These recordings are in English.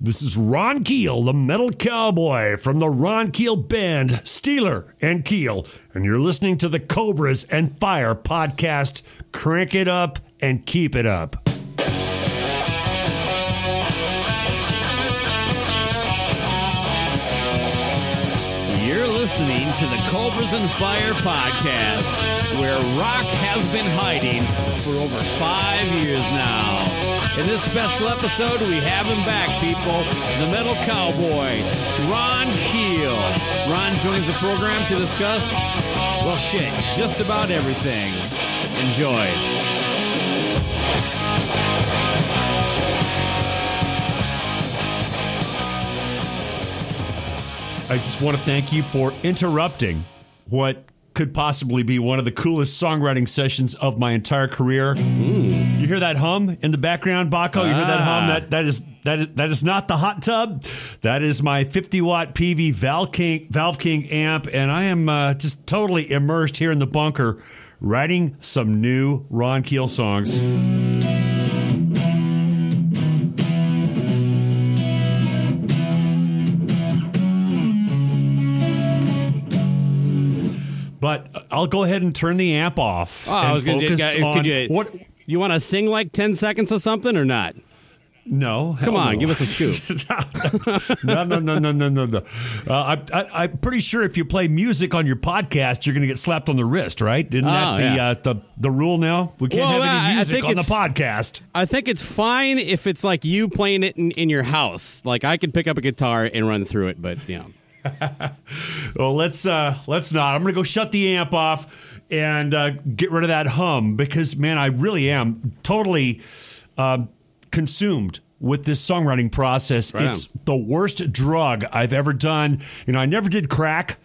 This is Ron Keel, the metal cowboy from the Ron Keel band, Steeler and Keel, and you're listening to the Cobras and Fire podcast. Crank it up and keep it up. You're listening to the Cobras and Fire podcast, where rock has been hiding for over five years now. In this special episode, we have him back, people. The metal cowboy, Ron Keel. Ron joins the program to discuss, well, shit, just about everything. Enjoy. I just want to thank you for interrupting what could possibly be one of the coolest songwriting sessions of my entire career. Hmm. You hear that hum in the background, Baco? You hear that hum? Ah. That that is that is that is not the hot tub. That is my 50 watt Peavey Valve King Valve King amp, and I am uh, just totally immersed here in the bunker, writing some new Ron Keel songs. But I'll go ahead and turn the amp off Oh, I and focus could on you- what. You want to sing like 10 seconds of something or not? No, Come on, no. give us a scoop. no, no, no, no, no, no, no. Uh, I, I, I'm pretty sure if you play music on your podcast, you're going to get slapped on the wrist, right? Isn't that Oh, the yeah. uh, the the rule now? We can't Well, have any music on the podcast. I think it's fine if it's like you playing it in, in your house. Like I could pick up a guitar and run through it, but you know. Well, let's uh, let's not. I'm going to go shut the amp off and uh, get rid of that hum because, man, I really am totally um consumed with this songwriting process. Right it's the worst drug I've ever done. You know, I never did crack,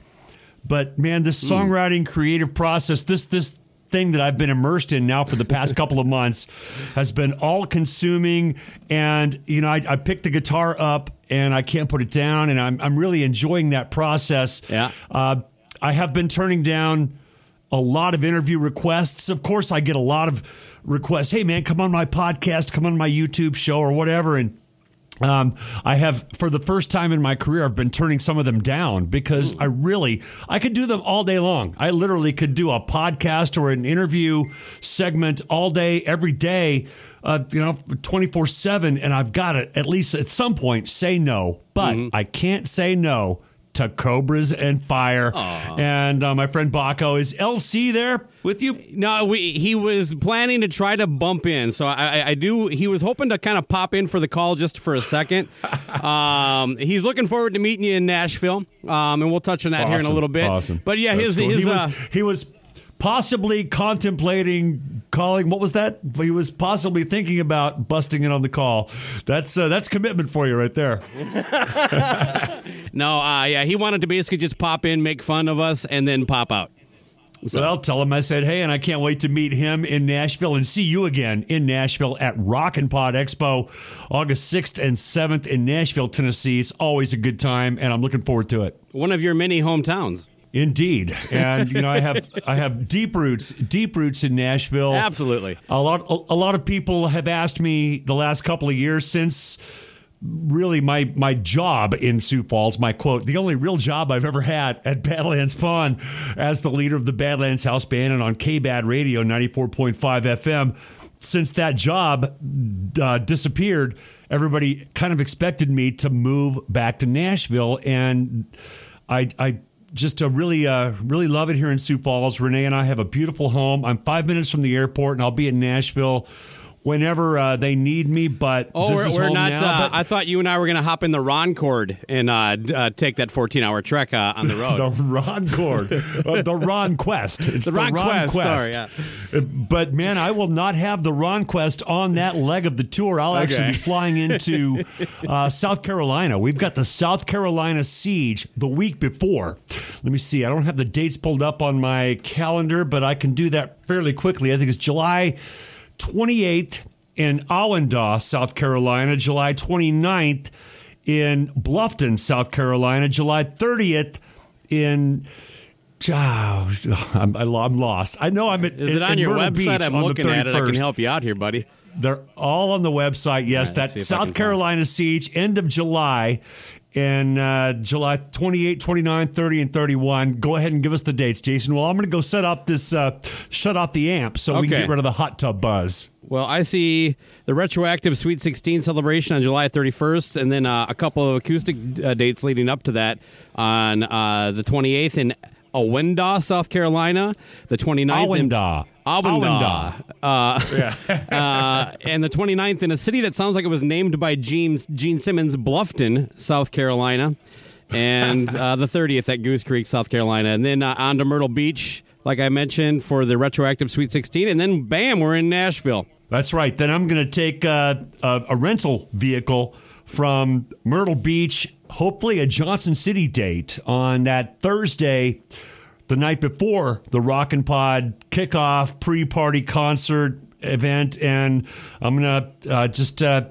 but man, this Hmm. songwriting creative process, this this thing that I've been immersed in now for the past couple of months has been all consuming and you know I, I picked the guitar up and I can't put it down and I'm, I'm really enjoying that process Yeah. uh, I have been turning down a lot of interview requests. Of course, I get a lot of requests. Hey, man, come on my podcast, come on my YouTube show, or whatever. And um, I have, for the first time in my career, I've been turning some of them down because I really, I could do them all day long. I literally could do a podcast or an interview segment all day, every day, uh, you know, 24 7. And I've got to, at least at some point, say no. But I can't say no to Cobras and Fire. And uh, my friend Baco, is LC there with you? No, we he was planning to try to bump in, so I, I, do. He was hoping to kind of pop in for the call just for a second. um, he's looking forward to meeting you in Nashville, um, and we'll touch on that here in a little bit. Awesome. But yeah, That's his cool. his he, uh, was, he was possibly contemplating calling. What was that? He was possibly thinking about busting in on the call. That's uh, that's commitment for you right there. no, uh, yeah, he wanted to basically just pop in, make fun of us, and then pop out. So I'll tell him I said, hey, and I can't wait to meet him in Nashville and see you again in Nashville at Rock and Pod Expo, August 6th and 7th in Nashville, Tennessee. It's always a good time, and I'm looking forward to it. One of your many hometowns. Indeed, and you know I have I have deep roots, deep roots in Nashville. Absolutely. a lot a, a lot of people have asked me the last couple of years since really my my job in Sioux Falls, my quote, the only real job I've ever had at Badlands Pawn as the leader of the Badlands House Band and on KBAD Radio 94.5 FM. since that job uh, disappeared, everybody kind of expected me to move back to Nashville, and I, I just uh, really, uh, really love it here in Sioux Falls. Renee and I have a beautiful home. I'm five minutes from the airport, and I'll be in Nashville whenever uh, they need me. But oh, this we're, we're not. Now, uh, I thought you and I were going to hop in the Ron Cord and uh, uh, take that 14 hour trek uh, on the road. the Ron Cord, uh, the Ron Quest. It's the, the Ron, Ron, Quest. Quest. Sorry, yeah. But man, I will not have the Ron Quest on that leg of the tour. I'll actually be flying into uh, South Carolina. We've got the South Carolina Siege the week before. Let me see. I don't have the dates pulled up on my calendar, but I can do that fairly quickly. I think it's July 28th in Allendale, South Carolina, July 29th in Bluffton, South Carolina, July 30th in. Oh, I'm, I'm lost. I know I'm at. Is it on your Myrtle website? Beach I'm looking at it. I can help you out here, buddy. They're all on the website. Yes, right, that let's see if I can South Carolina Siege, end of July, and uh, July 28, 29, 30, and 31. Go ahead and give us the dates, Jason. Well, I'm going to go set up this, uh, shut off the amp so we can get rid of the hot tub buzz. Well, I see the retroactive Sweet 16 celebration on July 31st, and then uh, a couple of acoustic uh, dates leading up to that on uh, the 28th in Owenda, South Carolina, the 29th in Awanda. Awanda. Uh, uh, and the 29th in a city that sounds like it was named by Gene, Gene Simmons, Bluffton, South Carolina. And uh, the 30th at Goose Creek, South Carolina. And then uh, on to Myrtle Beach, like I mentioned, for the retroactive Sweet 16. And then, bam, we're in Nashville. That's right. Then I'm going to take uh, a, a rental vehicle from Myrtle Beach, hopefully a Johnson City date on that Thursday, the night before the Rock and Pod kickoff pre party concert event. And I'm going to uh, just. Uh,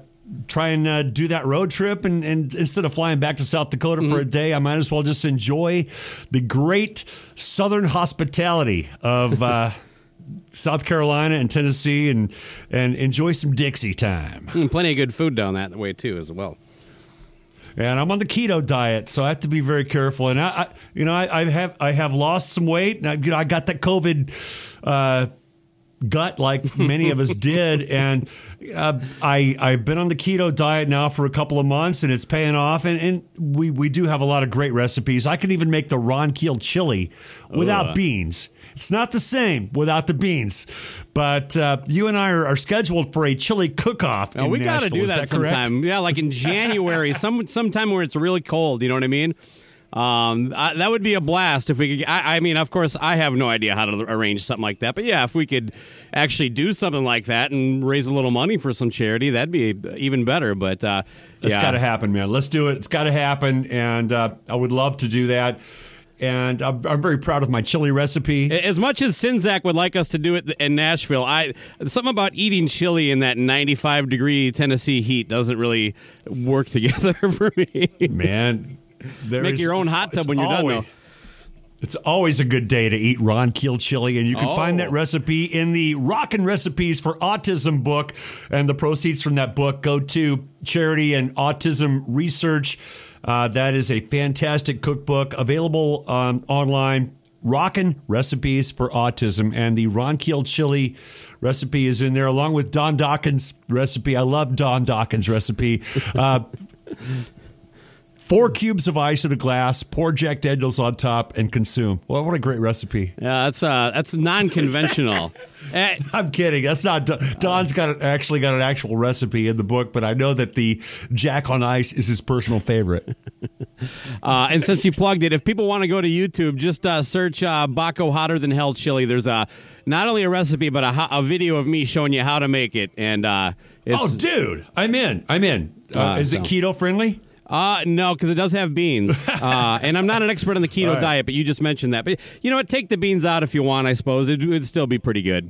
Try and uh, do that road trip, and, and instead of flying back to South Dakota for a day, I might as well just enjoy the great Southern hospitality of uh, South Carolina and Tennessee and and enjoy some Dixie time. And plenty of good food down that way, too, as well. And I'm on the keto diet, so I have to be very careful. And I, I you know, I, I have I have lost some weight. And I, I got that COVID uh, gut, like many of us did, and uh, I I've been on the keto diet now for a couple of months, and it's paying off. And, and we we do have a lot of great recipes. I can even make the Ron Keel chili without Ugh. beans. It's not the same without the beans, but uh, you and I are, are scheduled for a chili cook-off. In we got to do Is that, sometime. Yeah, like in January, some sometime where it's really cold. You know what I mean? Um, I, that would be a blast if we could. I, I mean, of course, I have no idea how to arrange something like that. But yeah, if we could actually do something like that and raise a little money for some charity, that'd be even better. But uh, It's yeah. got to happen, man. Let's do it. It's got to happen, and uh, I would love to do that. And I'm, I'm very proud of my chili recipe. As much as Sinzak would like us to do it in Nashville, I something about eating chili in that 95 degree Tennessee heat doesn't really work together for me. Man, Make is- your own hot tub when you're done, always- though. It's always a good day to eat Ron Keel chili, and you can Oh. find that oh. recipe in the Rockin' Recipes for Autism book. And the proceeds from that book go to charity and autism research. Uh, that is a fantastic cookbook available um, online. Rockin' Recipes for Autism, and the Ron Keel chili recipe is in there, along with Don Dawkins' recipe. I love Don Dawkins' recipe. Uh, Four cubes of ice in a glass, pour Jack Daniels on top, and consume. Well, what a great recipe. Yeah, that's uh, that's non-conventional. I'm kidding. That's not Don- Don's got actually got an actual recipe in the book, but I know that the Jack on Ice is his personal favorite. uh, and since you plugged it, if people want to go to YouTube, just uh, search uh, Baco Hotter Than Hell Chili. There's a not only a recipe, but a, a video of me showing you how to make it. And uh, it's, oh, dude, I'm in. I'm in. Uh, Uh, is it keto friendly? Uh, no, because it does have beans. Uh, and I'm not an expert on the keto right. diet, but you just mentioned that. But you know what? Take the beans out if you want, I suppose. It would still be pretty good.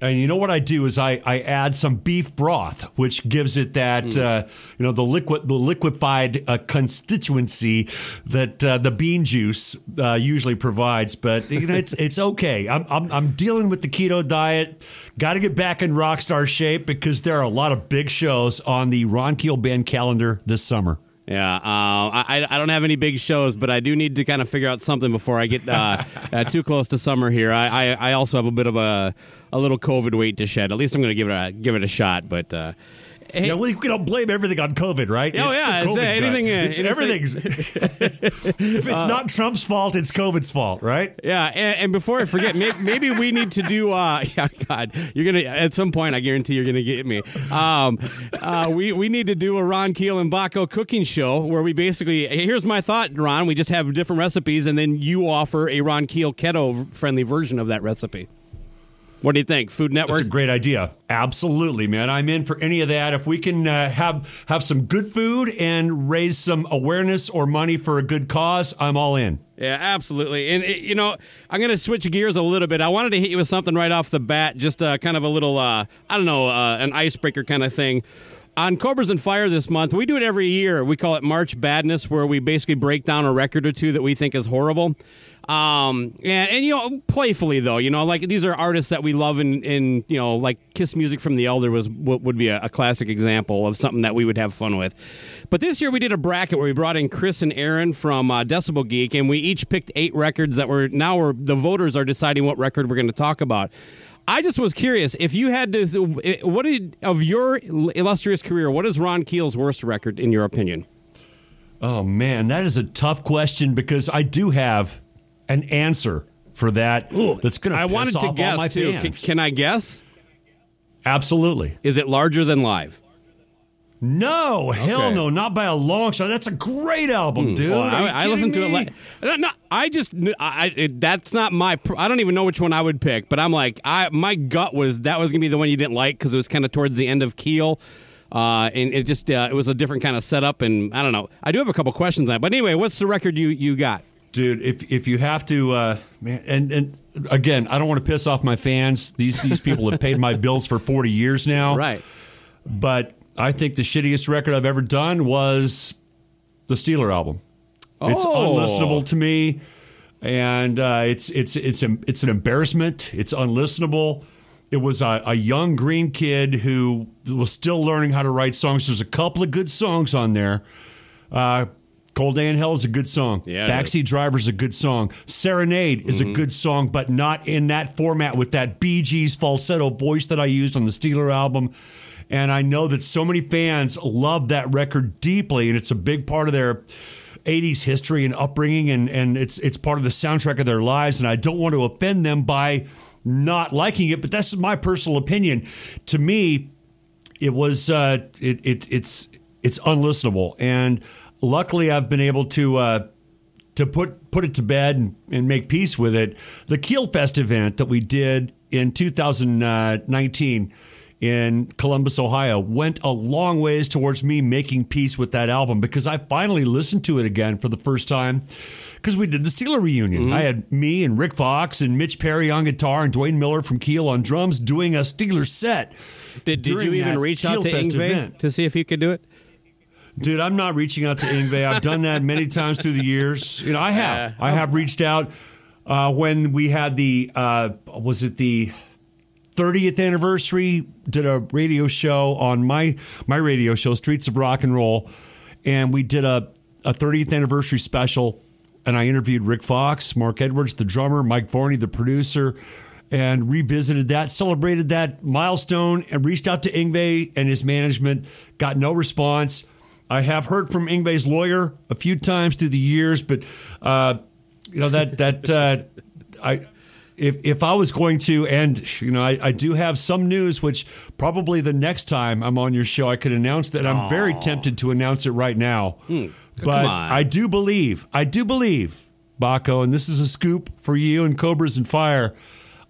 And you know what I do is I, I add some beef broth, which gives it that uh, you know the liquid the liquefied uh, constituency that uh, the bean juice uh, usually provides. But you know it's it's okay. I'm I'm, I'm dealing with the keto diet. Got to get back in rock star shape because there are a lot of big shows on the Ron Keel band calendar this summer. Yeah, uh, I, I don't have any big shows, but I do need to kind of figure out something before I get uh, uh, too close to summer here. I, I, I, also have a bit of a a little COVID weight to shed. At least I'm going to give it a give it a shot. But uh, Hey, yeah, we, we don't blame everything on COVID, right? Oh it's yeah, it's anything, uh, it's anything. everything's. if it's uh, not Trump's fault, it's COVID's fault, right? Yeah, and, and before I forget, maybe, maybe, we need to do. Uh, yeah, God, you're gonna at some point. I guarantee you're gonna get me. Um, uh, we we need to do a Ron Keel and Baco cooking show where we basically. Here's my thought, Ron. We just have different recipes, and then you offer a Ron Keel keto friendly version of that recipe. What do you think? Food Network? That's a great idea. Absolutely, man. I'm in for any of that. If we can uh, have have some good food and raise some awareness or money for a good cause, I'm all in. Yeah, absolutely. And you know, I'm going to switch gears a little bit. I wanted to hit you with something right off the bat, just uh, kind of a little, uh, I don't know, uh, an icebreaker kind of thing. On Cobras and Fire this month, we do it every year. We call it March Badness, where we basically break down a record or two that we think is horrible. Um, and, and, you know, playfully though, you know, like these are artists that we love, and, and you know, like Kiss Music from the Elder was what would be a, a, classic example of something that we would have fun with. But this year we did a bracket where we brought in Chris and Aaron from uh, Decibel Geek, and we each picked eight records that were now we're, the voters are deciding what record we're going to talk about. I just was curious if you had to, what did, of your illustrious career, what is Ron Keel's worst record in your opinion? Oh man, that is a tough question because I do have an answer for that. Ooh, that's going to. I wanted to guess too. Can, can, I guess? Absolutely. Is it larger than live? No, okay. hell no, not by a long shot. That's a great album, mm. dude. Well, I, I listened to it. no, I just, I, it, that's not my. I don't even know which one I would pick, but I'm like, I my gut was that was gonna be the one you didn't like because it was kind of towards the end of Keel. Uh, and it just uh, it was a different kind of setup, and I don't know. I do have a couple questions on that, but anyway, what's the record you you got? Dude. If if you have to, uh, man, and and again, I don't want to piss off my fans. These these people have paid my bills for forty years now, right? But I think the shittiest record I've ever done was the Steeler album. Oh. It's unlistenable to me, and uh, it's it's it's it's an embarrassment. It's unlistenable. It was a, a, young green kid who was still learning how to write songs. There's a couple of good songs on there. Uh, Cold Day in Hell is a good song. Yeah, Backseat Driver is a good song. Serenade is mm-hmm. a good song, but not in that format with that Bee Gees falsetto voice that I used on the Steeler album. And I know that so many fans love that record deeply, and it's a big part of their 80s history and upbringing, and, and it's, it's part of the soundtrack of their lives. And I don't want to offend them by not liking it, but that's my personal opinion. To me, it was uh, it, it it's it's unlistenable, and luckily, I've been able to uh, to put put it to bed and, and make peace with it. The Keelfest event that we did in 2019 in Columbus, Ohio, went a long ways towards me making peace with that album because I finally listened to it again for the first time because we did the Steeler reunion. Mm-hmm. I had me and Rick Fox and Mitch Perry on guitar and Duane Miller from Keel on drums doing a Steeler set. Did, did you even reach out to Yngwie to see if he could do it? Dude, I'm not reaching out to Yngwie. I've done that many times through the years. You know, I have. I have reached out uh, when we had the uh, was it the 30th anniversary? Did a radio show on my my radio show, Streets of Rock and Roll, and we did a a 30th anniversary special. And I interviewed Rick Fox, Mark Edwards, the drummer, Mike Varney, the producer, and revisited that, celebrated that milestone, and reached out to Yngwie and his management. Got no response I have heard from Yngwie's lawyer a few times through the years, but uh, you know that that uh, I. If, if I was going to, and you know, I, I, do have some news, which probably the next time I'm on your show, I could announce that. I'm very tempted to announce it right now. Mm, but I do believe, I do believe, Baco, and this is a scoop for you and Cobras and Fire.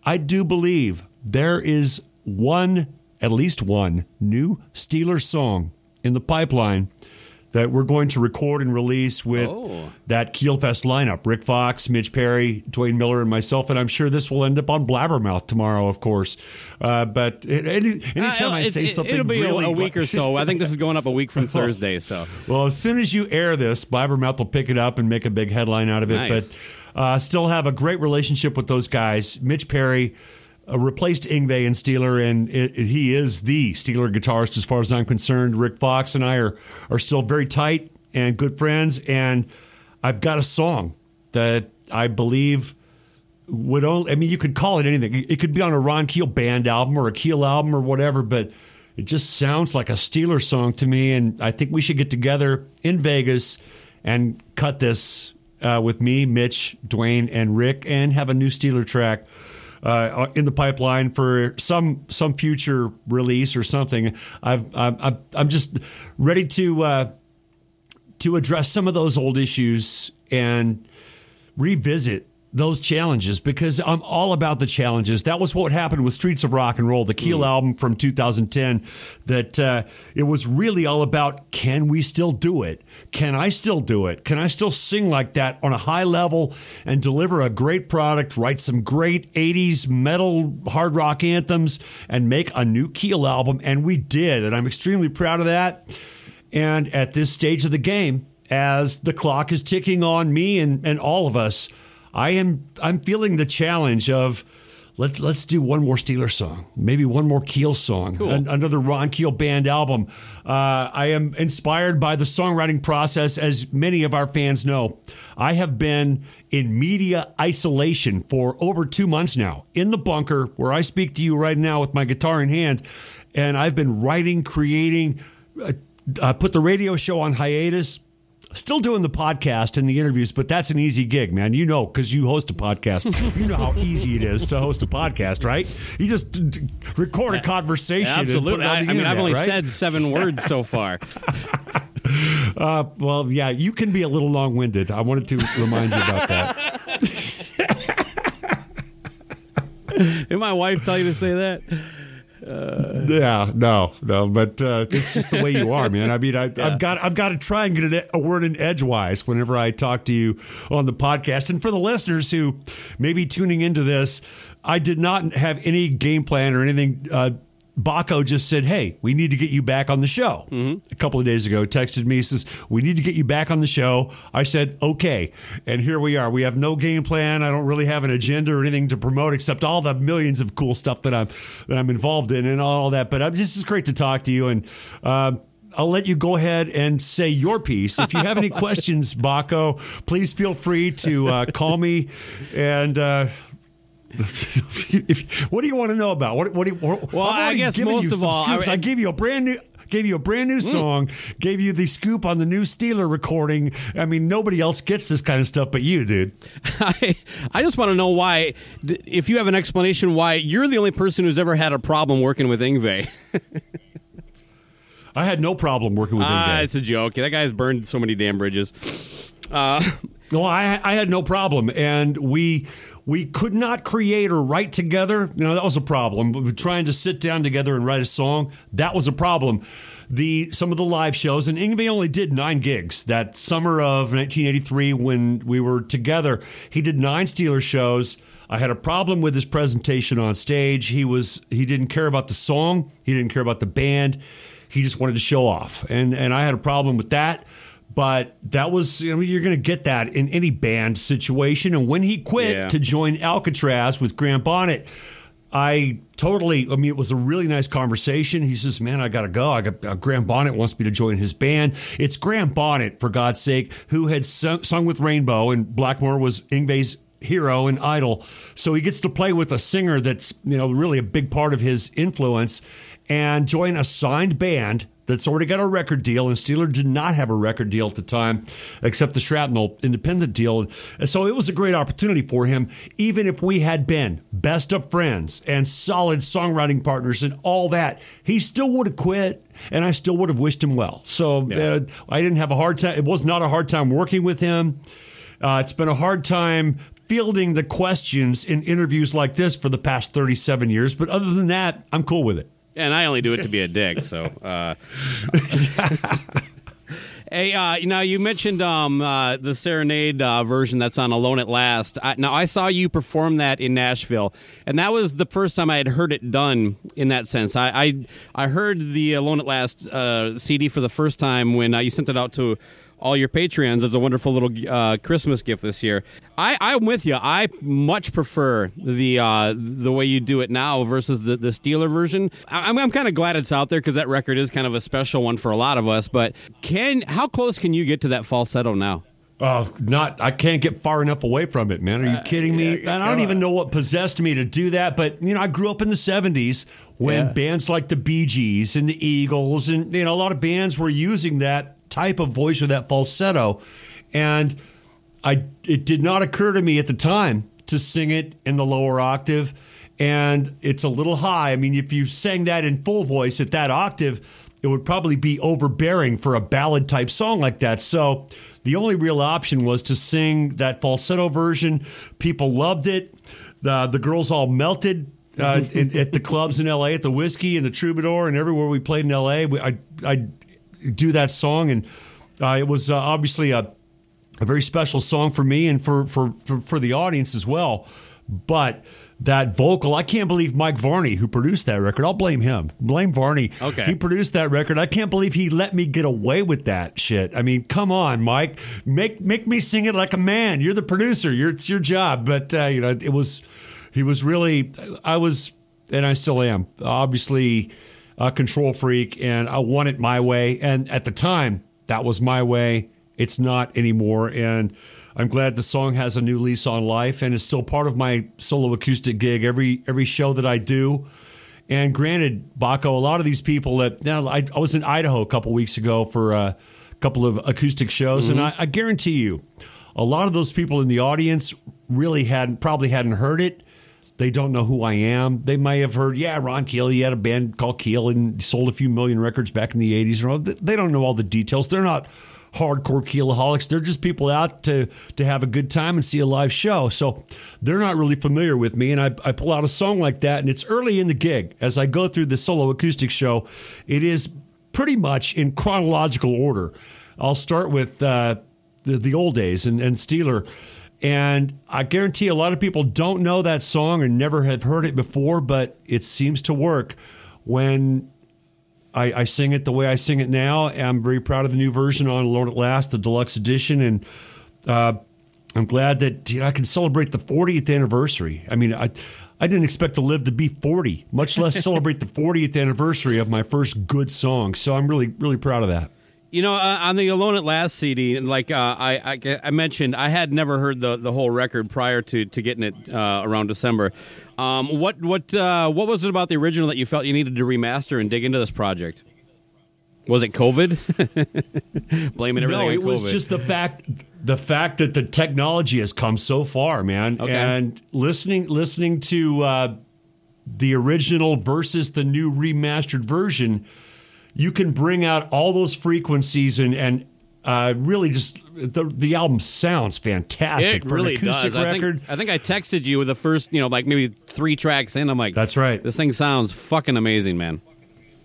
I do believe there is one, at least one, new Steeler song in the pipeline that we're going to record and release with oh. that Keelfest lineup. Rick Fox, Mitch Perry, Dwayne Miller, and myself. And I'm sure this will end up on Blabbermouth tomorrow, of course. Uh, but any, anytime uh, I say something, it'll be really a, week or so. I think this is going up a week from Thursday. So, well, as soon as you air this, Blabbermouth will pick it up and make a big headline out of it. Nice. But uh, still have a great relationship with those guys. Mitch Perry uh, replaced Yngwie and Steeler, and it, it, he is the Steeler guitarist as far as I'm concerned. Rick Fox and I are are still very tight. and good friends, and I've got a song that I believe would only. I mean, you could call it anything. It could be on a Ron Keel band album or a Keel album or whatever, but it just sounds like a Steeler song to me. And I think we should get together in Vegas and cut this uh, with me, Mitch, Dwayne, and Rick, and have a new Steeler track. Uh, in the pipeline for some some future release or something. I've, I'm I'm just ready to uh, to address some of those old issues and revisit those challenges because I'm all about the challenges. That was what happened with Streets of Rock and Roll, the Keel mm. album from 2010. That uh, it was really all about can we still do it? Can I still do it? Can I still sing like that on a high level and deliver a great product, write some great 80s metal hard rock anthems, and make a new Keel album? And we did, and I'm extremely proud of that. And at this stage of the game, as the clock is ticking on me and, and all of us, I am I'm feeling the challenge of let's let's do one more Steeler song, maybe one more Keel song, cool. an, another Ron Keel band album. Uh, I am inspired by the songwriting process, as many of our fans know. I have been in media isolation for over two months now, in the bunker where I speak to you right now with my guitar in hand, and I've been writing, creating. Uh, uh, put the radio show on hiatus Still doing the podcast and the interviews, but that's an easy gig, man. You know, because you host a podcast. you know how easy it is to host a podcast, right? You just record a conversation. Absolutely. I, I, mean, I've only right? said seven words so far. uh, well, yeah, you can be a little long winded. I wanted to remind you about that. Did my wife tell you to say that? Uh, yeah, no, no, but uh, it's just the way you are, man. I mean, I, have got I've got to try and get a word in edgewise whenever I talk to you on the podcast. And for the listeners who may be tuning into this, I did not have any game plan or anything uh, Baco just said, "Hey, we need to get you back on the show." Mm-hmm. A couple of days ago, texted me says, "We need to get you back on the show." I said, "Okay," and here we are. We have no game plan. I don't really have an agenda or anything to promote except all the millions of cool stuff that I'm that I'm involved in and all that. But I'm just it's great to talk to you and. Uh, I'll let you go ahead and say your piece. If you have any questions, Baco, please feel free to uh, call me and uh, if, what do you want to know about? What, what do you, well, I guess most of all, I, I gave you a brand new gave you a brand new mm. song, mm. gave you the scoop on the new Steeler recording. I mean, nobody else gets this kind of stuff but you, dude. I, I just want to know why, if you have an explanation why you're the only person who's ever had a problem working with Yngwie. I had no problem working with Yngwie. Ah, it's a joke. That guy's burned so many damn bridges. Uh, no, I, I had no problem, and we we could not create or write together. You know, that was a problem. But trying to sit down together and write a song, that was a problem. The some of the live shows, and Yngwie only did nine gigs that summer of 1983 when we were together. He did nine Steeler shows. I had a problem with his presentation on stage. He was he didn't care about the song. He didn't care about the band. He just wanted to show off, and and I had a problem with that. But that was, you know, you're going to get that in any band situation. And when he quit yeah. to join Alcatrazz with Graham Bonnet, I totally, I mean, it was a really nice conversation. He says, Man, I got to go. I got uh, Graham Bonnet wants me to join his band. It's Graham Bonnet, for God's sake, who had sung, sung with Rainbow, and Blackmore was Yngwie's hero and idol. So he gets to play with a singer that's, you know, really a big part of his influence and join a signed band that's already got a record deal, and Steeler did not have a record deal at the time, except the Shrapnel independent deal. And so it was a great opportunity for him, even if we had been best of friends and solid songwriting partners and all that. He still would have quit, and I still would have wished him well. So yeah. uh, I didn't have a hard time. It was not a hard time working with him. Uh, it's been a hard time fielding the questions in interviews like this for the past 37 years. But other than that, I'm cool with it and I only do it to be a dick. So, uh, hey, uh, now you mentioned um, uh, the Serenade uh, version that's on Alone at Last. I, now I saw you perform that in Nashville, and that was the first time I had heard it done in that sense. I I, I heard the Alone at Last uh, CD for the first time when uh, you sent it out to all your Patreons as a wonderful little uh, Christmas gift this year. I, I'm with you. I much prefer the uh, the way you do it now versus the, the Steeler version. I, I'm, I'm kind of glad it's out there because that record is kind of a special one for a lot of us. But can how close can you get to that falsetto now? Oh, not I can't get far enough away from it, man. Are you kidding me? I don't even know what possessed me to do that, but you know, I grew up in the 70s when Yeah. bands like the Bee Gees and the Eagles and you know, a lot of bands were using that type of voice or that falsetto. And I it did not occur to me at the time to sing it in the lower octave and it's a little high. I mean, if you sang that in full voice at that octave, it would probably be overbearing for a ballad type song like that. So the only real option was to sing that falsetto version. People loved it. The the girls all melted uh, in, at the clubs in LA, at the Whisky and the Troubadour, and everywhere we played in LA. We, I I do that song, and uh, it was uh, obviously a a very special song for me and for, for, for, for the audience as well. But that vocal, I can't believe Mike Varney, who produced that record, I'll blame him. Blame Varney. Okay. He produced that record. I can't believe he let me get away with that shit. I mean, come on, Mike. Make make me sing it like a man. You're the producer. You're, it's your job. But, uh, you know, it was, he was really, I was, and I still am, obviously a control freak, and I want it my way. And at the time, that was my way. It's not anymore. And I'm glad the song has a new lease on life and is still part of my solo acoustic gig every every show that I do. And granted, Baco, a lot of these people that now I, I was in Idaho a couple weeks ago for a couple of acoustic shows, and mm-hmm. I, I guarantee you, a lot of those people in the audience really hadn't probably hadn't heard it. They don't know who I am. They may have heard, yeah, Ron Keel. He had a band called Keel and sold a few million records back in the '80s. They don't know all the details. They're not hardcore Keelaholics. They're just people out to to have a good time and see a live show. So they're not really familiar with me. And I, I pull out a song like that, and it's early in the gig. As I go through the solo acoustic show, it is pretty much in chronological order. I'll start with uh, the, the old days and, and Steeler. And I guarantee a lot of people don't know that song or never have heard it before, but it seems to work when I, I sing it the way I sing it now. I'm very proud of the new version on Alone at Last, the deluxe edition, and uh, I'm glad that you know, I can celebrate the 40th anniversary. I mean, I I didn't expect to live to be 40, much less celebrate the 40th anniversary of my first good song. So I'm really really proud of that. You know, uh, on the Alone at Last CD, like uh, I, I, I mentioned, I had never heard the, the whole record prior to, to getting it uh, around December. Um, what what uh, what was it about the original that you felt you needed to remaster and dig into this project? Was it COVID? Blaming everything No, it was just the fact the fact that the technology has come so far, man. Okay. And listening listening to uh, the original versus the new remastered version, you can bring out all those frequencies and and uh, really just the the album sounds fantastic It for really an acoustic does. I record. think, I think I texted you with the first, you know, like maybe three tracks in. I'm like, That's right. This thing sounds fucking amazing, man.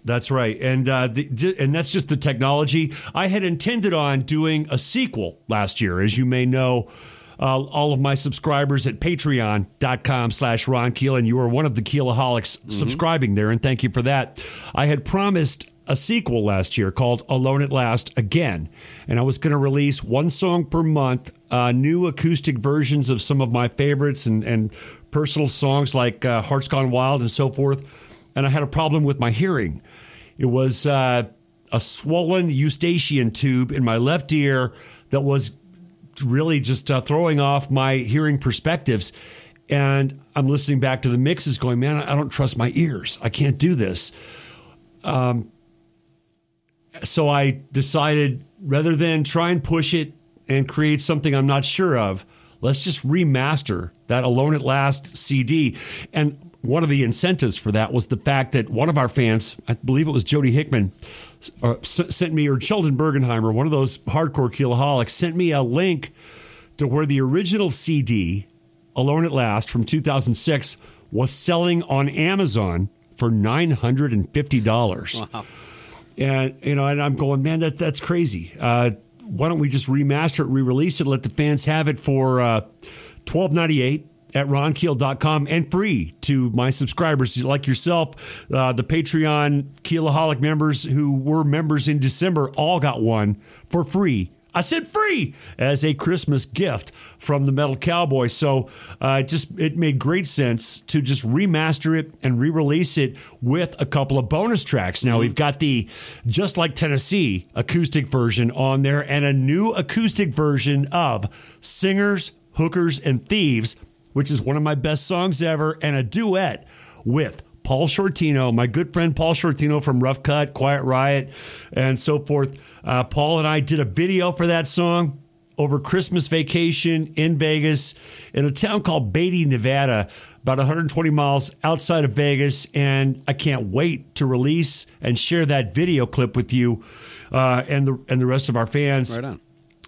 That's right, and uh, the, and that's just the technology. I had intended on doing a sequel last year, as you may know. Uh, all of my subscribers at patreon.com slash Ron Keel, and you are one of the Keelaholics subscribing there, and thank you for that. I had promised a sequel last year called Alone at Last again, and I was going to release one song per month, uh, new acoustic versions of some of my favorites and, and personal songs like uh, Hearts Gone Wild and so forth. And I had a problem with my hearing. It was uh, a swollen eustachian tube in my left ear that was really just uh, throwing off my hearing perspectives. And I'm listening back to the mixes going, man, I don't trust my ears. I can't do this. Um, so I decided rather than try and push it and create something I'm not sure of, let's just remaster that Alone at Last CD. And one of the incentives for that was the fact that one of our fans, I believe it was Jody Hickman, uh, sent me, or Sheldon Bergenheimer, one of those hardcore keelaholics, sent me a link to where the original CD, Alone at Last from 2006, was selling on Amazon for $950. Wow. And you know, and I'm going, man, that that's crazy. Uh, why don't we just remaster it, re-release it, let the fans have it for uh, twelve ninety eight at ronkeel.com and free to my subscribers like yourself. Uh, the Patreon Keelaholic members who were members in December all got one for free I said free as a Christmas gift from the Metal Cowboy. So uh, it just it made great sense to just remaster it and re-release it with a couple of bonus tracks. Now we've got the Just Like Tennessee acoustic version on there and a new acoustic version of Singers, Hookers, and Thieves, which is one of my best songs ever, and a duet with Paul Shortino, my good friend Paul Shortino from Rough Cutt, Quiet Riot, and so forth. Uh, Paul and I did a video for that song over Christmas vacation in Vegas in a town called Beatty, Nevada, about 120 miles outside of Vegas. And I can't wait to release and share that video clip with you uh, and the and the rest of our fans Right on.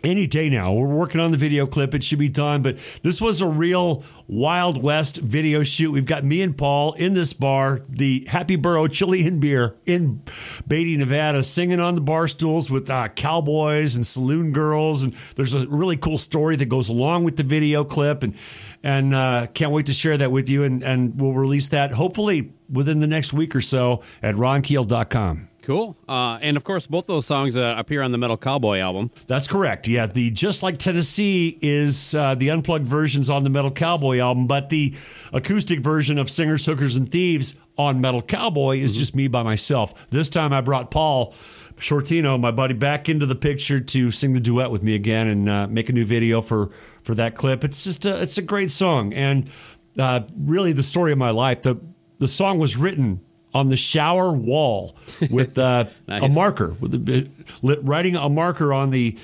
Any day now. We're working on the video clip. It should be done. But this was a real Wild West video shoot. We've got me and Paul in this bar, the Happy Burro Chili and Beer in Beatty, Nevada, singing on the bar stools with uh, cowboys and saloon girls. And there's a really cool story that goes along with the video clip. And and uh, can't wait to share that with you. And, and we'll release that hopefully within the next week or so at ronkeel.com. Cool. Uh, and of course, both those songs uh, appear on the Metal Cowboy album. That's correct. Yeah, the Just Like Tennessee is uh, the unplugged versions on the Metal Cowboy album, but the acoustic version of Singers, Hookers, and Thieves on Metal Cowboy is just me by myself. This time I brought Paul Shortino, my buddy, back into the picture to sing the duet with me again and uh, make a new video for for that clip. It's just a, it's a great song and uh, really the story of my life. The the song was written on the shower wall with uh, a marker with a, lit, writing a marker on the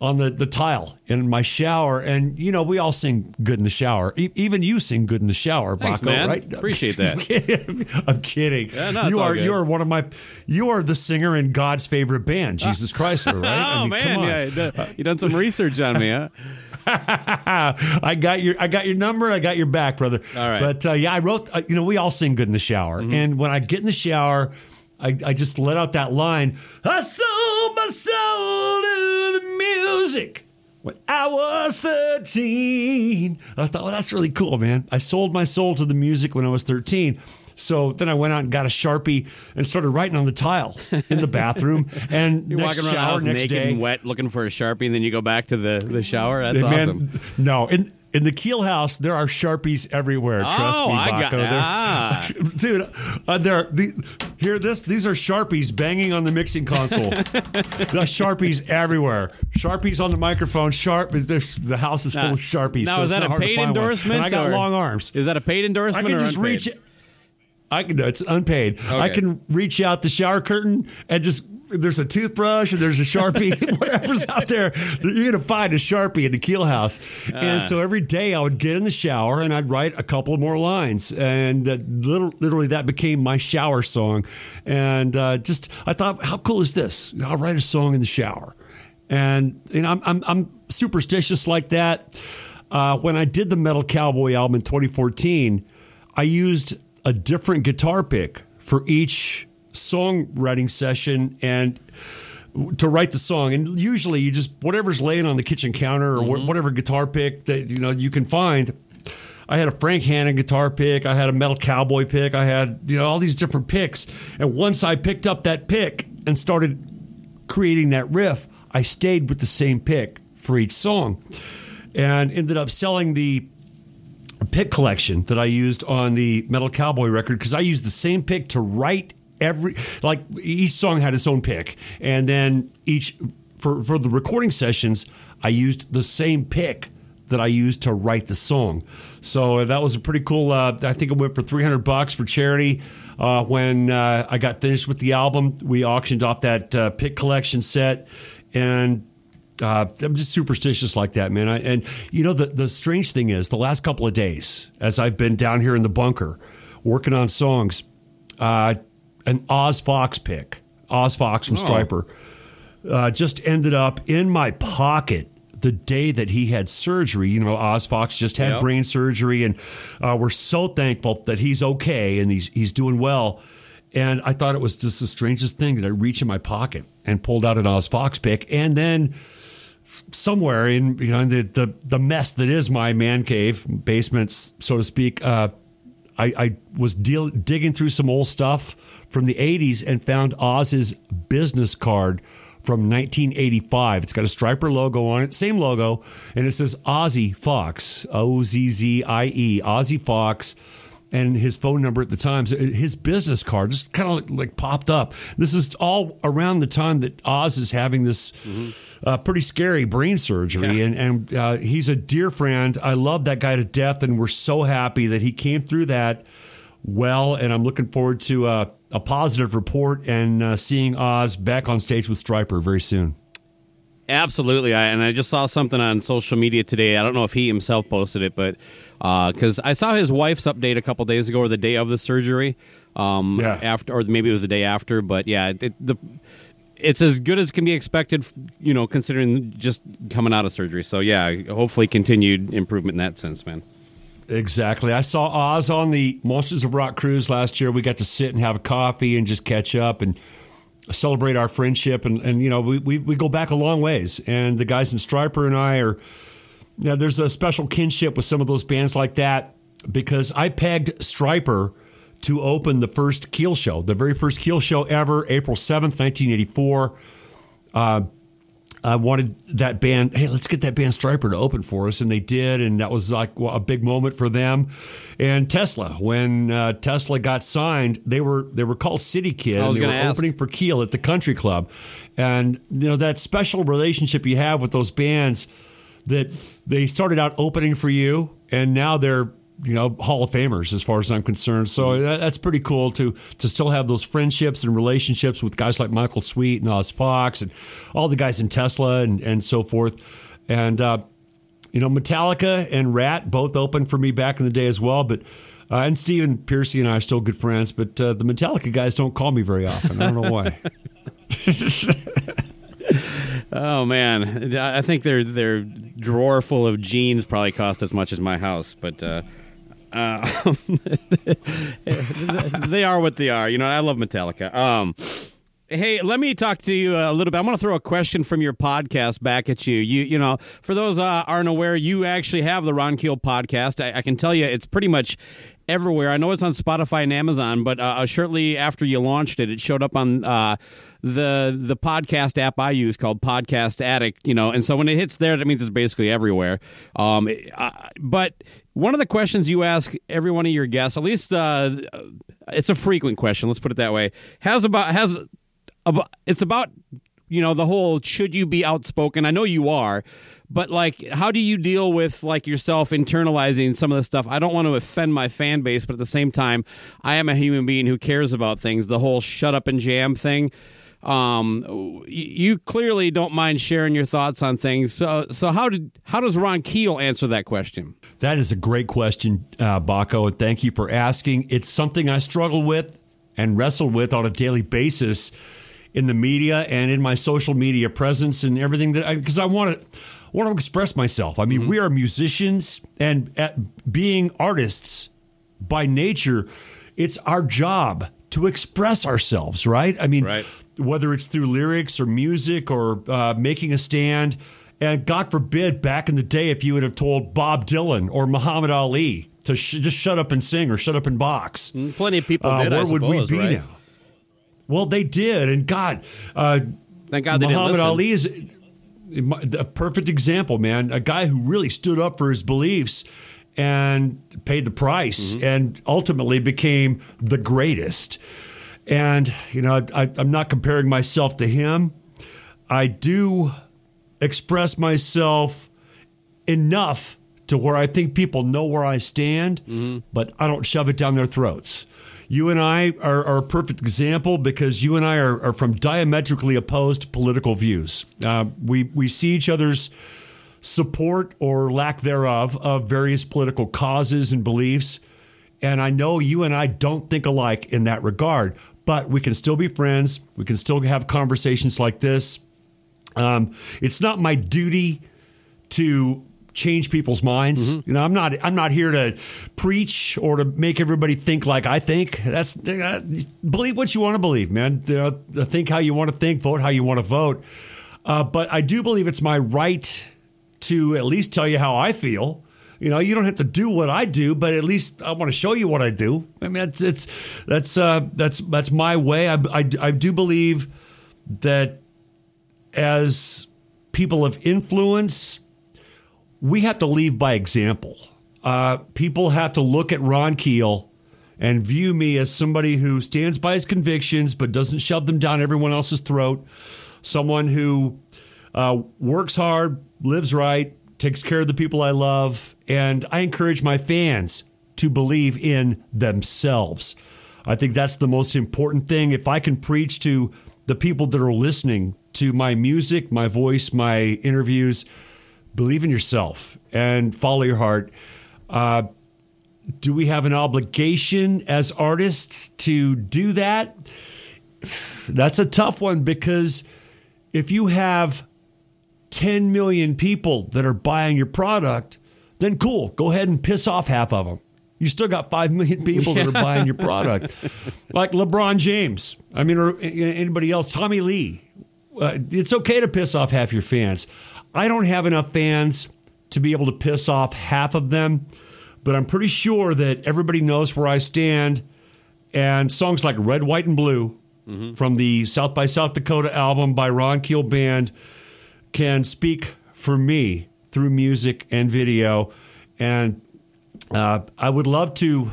on the, the tile in my shower. And you know we all sing good in the shower. E- even you sing good in the shower Thanks, Baco, man. right? Appreciate that. I'm kidding. Yeah, no, you are you are one of my you are the singer in God's favorite band Jesus Christ, right? Oh I mean, man, come on. yeah, you done some research on me, huh? I got your I got your number. I got your back, brother. All right. But uh, yeah, I wrote. Uh, you know, we all sing good in the shower, and when I get in the shower, I, I just let out that line. I sold my soul to the music. When I was 13, I thought, well, that's really cool, man. I sold my soul to the music when I was 13. So then I went out and got a Sharpie and started writing on the tile in the bathroom. And You're next walking around the shower, naked day, and wet, looking for a sharpie, and then you go back to the, the shower. That's Man, awesome. No, in in the Keel House, there are sharpies everywhere. Trust Oh, me, I Baco. They're- ah. dude. Uh, there, the, here, this these are sharpies banging on the mixing console. the sharpies everywhere. Sharpies on the microphone. Sharp. The house is full of sharpies. Now, so is that a paid endorsement? And I got long arms. Is that a paid endorsement? I can just unpaid? reach. I can. It's unpaid. I can reach out the shower curtain and just. There's a toothbrush and there's a sharpie. whatever's out there, you're gonna find a sharpie in the keel house. Ah. And so every day I would get in the shower and I'd write a couple more lines, and uh, literally, literally that became my shower song. And uh, just I thought, how cool is this? I'll write a song in the shower. And you know, I'm I'm, I'm superstitious like that. Uh, when I did the Metal Cowboy album in 2014, I used a different guitar pick for each songwriting session and to write the song. And usually, you just whatever's laying on the kitchen counter or wh- mm-hmm. whatever guitar pick that you know you can find. I had a Frank Hannon guitar pick. I had a Metal Cowboy pick. I had you know all these different picks. And once I picked up that pick and started creating that riff, I stayed with the same pick for each song, and ended up selling the pick collection that I used on the Metal Cowboy record because I used the same pick to write every like each song had its own pick, and then each for for the recording sessions I used the same pick that I used to write the song. So that was a pretty cool. Uh, I think it went for three hundred bucks for charity. Uh, when uh, I got finished with the album, we auctioned off that uh, pick collection set, and uh, I'm just superstitious like that, man. I, and you know, the the strange thing is, the last couple of days, as I've been down here in the bunker working on songs, uh, an Oz Fox pick, Oz Fox from Stryper, uh, just ended up in my pocket the day that he had surgery. You know, Oz Fox just had Yep. brain surgery, and uh, we're so thankful that he's okay and he's he's doing well. And I thought it was just the strangest thing that I reached in my pocket and pulled out an Oz Fox pick, and then somewhere in you know the, the the mess that is my man cave basement, so to speak. Uh, I, I was deal, digging through some old stuff from the '80s and found Oz's business card from 1985. It's got a Stryper logo on it, same logo, and it says Ozzie Fox, O Z Z I E, Ozzie Fox and his phone number at the time. His business card just kind of like popped up. This is all around the time that Oz is having this mm-hmm. uh, pretty scary brain surgery, yeah. and and uh, he's a dear friend. I love that guy to death, and we're so happy that he came through that well. And I'm looking forward to uh, a positive report and uh, seeing Oz back on stage with Stryper very soon. Absolutely, I, and I just saw something on social media today. I don't know if he himself posted it, but because uh, I saw his wife's update a couple days ago, or the day of the surgery, um, yeah. after, or maybe it was the day after. But yeah, it, the it's as good as can be expected, you know, considering just coming out of surgery. So yeah, hopefully continued improvement in that sense, man. Exactly. I saw Oz on the Monsters of Rock cruise last year. We got to sit and have a coffee and just catch up and celebrate our friendship. And, and you know, we, we, we go back a long ways. And the guys in Stryper and I are now, there's a special kinship with some of those bands like that because I pegged Stryper to open the first Keel show, the very first Keel show ever, April 7th, 1984. Uh, I wanted that band, hey, let's get that band Stryper to open for us. And they did. And that was like a big moment for them. And Tesla, when uh, Tesla got signed, they were they were called City Kidd. and they were ask. opening for Keel at the country club. And, you know, that special relationship you have with those bands – that they started out opening for you, and now they're you know Hall of Famers as far as I'm concerned. So mm-hmm. that's pretty cool to to still have those friendships and relationships with guys like Michael Sweet and Oz Fox and all the guys in Tesla and and so forth. And uh, you know Metallica and Ratt both opened for me back in the day as well, but. Uh, and Stephen Pearcy and I are still good friends, but uh, the Metallica guys don't call me very often. I don't know why. oh man, I think their their drawer full of jeans probably cost as much as my house, but. Uh, uh, they are what they are. You know, I love Metallica. Um, hey, let me talk to you a little bit. I'm going to throw a question from your podcast back at you. You, you know, for those uh, aren't aware, you actually have the Ron Keel podcast. I, I, can tell you, it's pretty much everywhere. I know it's on Spotify and Amazon, but uh, uh, shortly after you launched it, it showed up on uh, the the podcast app I use called Podcast Addict. You know, and so when it hits there, that means it's basically everywhere. Um, uh, but one of the questions you ask every one of your guests, at least uh, it's a frequent question. Let's put it that way. Has about has about it's about you know the whole should you be outspoken? I know you are but like how do you deal with like yourself internalizing some of the stuff i don't want to offend my fan base but at the same time i am a human being who cares about things the whole shut up and jam thing um, you clearly don't mind sharing your thoughts on things. So, so how did how does Ron Keel answer that question? That is a great question, uh, Baco, and thank you for asking. It's something I struggle with and wrestle with on a daily basis in the media and in my social media presence and everything that I because I, I want to want to express myself. I mean, mm-hmm. we are musicians and being artists by nature, it's our job to express ourselves, right? I mean, right. whether it's through lyrics or music or uh, making a stand. And God forbid, back in the day, if you would have told Bob Dylan or Muhammad Ali to sh- just shut up and sing or shut up and box, mm, plenty of people uh, did. Where would we be right? now? Well, they did, and God, uh, thank God, Muhammad Ali is a perfect example, man. A guy who really stood up for his beliefs and paid the price mm-hmm. and ultimately became the greatest. And, you know, I, am not comparing myself to him. I do express myself enough to where I think people know where I stand, mm-hmm. but I don't shove it down their throats. You and I are, are, a perfect example because you and I are, are from diametrically opposed political views. Uh, we, we see each other's support or lack thereof of various political causes and beliefs. And I know you and I don't think alike in that regard, but we can still be friends. We can still have conversations like this. Um, it's not my duty to change people's minds. Mm-hmm. You know, I'm not I'm not here to preach or to make everybody think like I think. That's uh, believe what you want to believe, man. Uh, think how you want to think, vote how you want to vote. Uh, but I do believe it's my right to at least tell you how I feel. You know, you don't have to do what I do, but at least I want to show you what I do. I mean, it's, it's that's uh, that's that's my way. I, I, I do believe that as people of influence, we have to leave by example. Uh, people have to look at Ron Keel and view me as somebody who stands by his convictions but doesn't shove them down everyone else's throat. Someone who uh, works hard, lives right, takes care of the people I love, and I encourage my fans to believe in themselves. I think that's the most important thing. If I can preach to the people that are listening to my music, my voice, my interviews, believe in yourself and follow your heart. Uh, do we have an obligation as artists to do that? That's a tough one because if you have 10 million people that are buying your product, then cool, go ahead and piss off half of them. You still got 5 million people that are buying your product. like LeBron James, I mean, or anybody else, Tommy Lee. Uh, it's okay to piss off half your fans. I don't have enough fans to be able to piss off half of them, but I'm pretty sure that everybody knows where I stand. And songs like Red, White, and Blue mm-hmm. from the South by South Dakota album by Ron Keel Band can speak for me through music and video. And uh, I would love to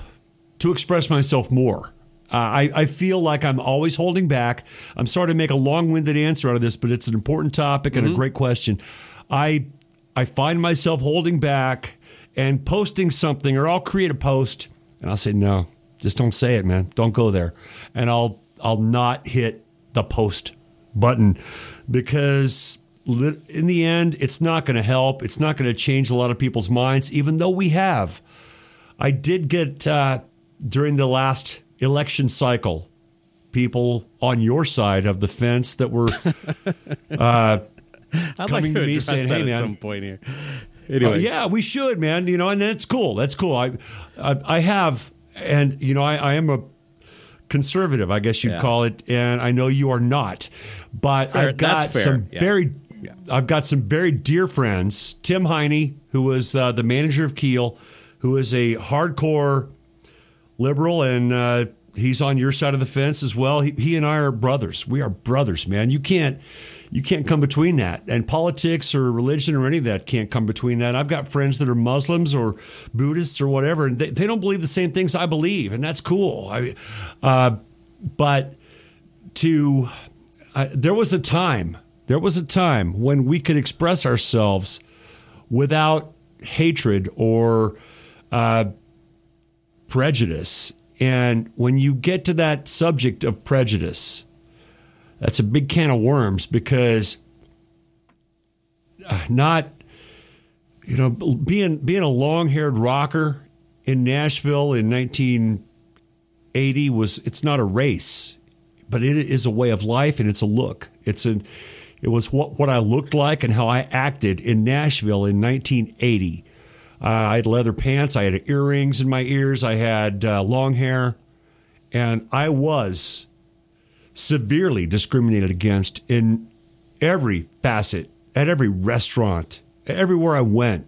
to express myself more. Uh, I, I feel like I'm always holding back. I'm sorry to make a long winded answer out of this, but it's an important topic and mm-hmm. a great question. I I find myself holding back and posting something, or I'll create a post and I'll say, no, just don't say it, man. Don't go there. And I'll I'll not hit the post button because in the end, it's not going to help. It's not going to change a lot of people's minds, even though we have. I did get uh, during the last election cycle people on your side of the fence that were uh, coming like to, to me saying, "Hey, man." At some point here. Anyway, uh, yeah, we should, man. You know, and that's cool. That's cool. I, I, I have, and you know, I, I am a conservative, I guess you'd yeah. call it, and I know you are not. But fair. I've got some yeah. very yeah. I've got some very dear friends. Tim Heine, who was uh, the manager of Keel, who is a hardcore liberal, and uh, he's on your side of the fence as well. He, he and I are brothers. We are brothers, man. You can't you can't come between that. And politics or religion or any of that can't come between that. I've got friends that are Muslims or Buddhists or whatever, and they, they don't believe the same things I believe, and that's cool. I, uh, but to uh, there was a time there was a time when we could express ourselves without hatred or uh, prejudice. And when you get to that subject of prejudice, that's a big can of worms because uh, not, you know, being being a long-haired rocker in Nashville in 1980 was it's not a race, but it is a way of life and it's a look. It's a it was what, what I looked like and how I acted in Nashville in 1980. Uh, I had leather pants, I had earrings in my ears, I had uh, long hair, and I was severely discriminated against in every facet, at every restaurant, everywhere I went.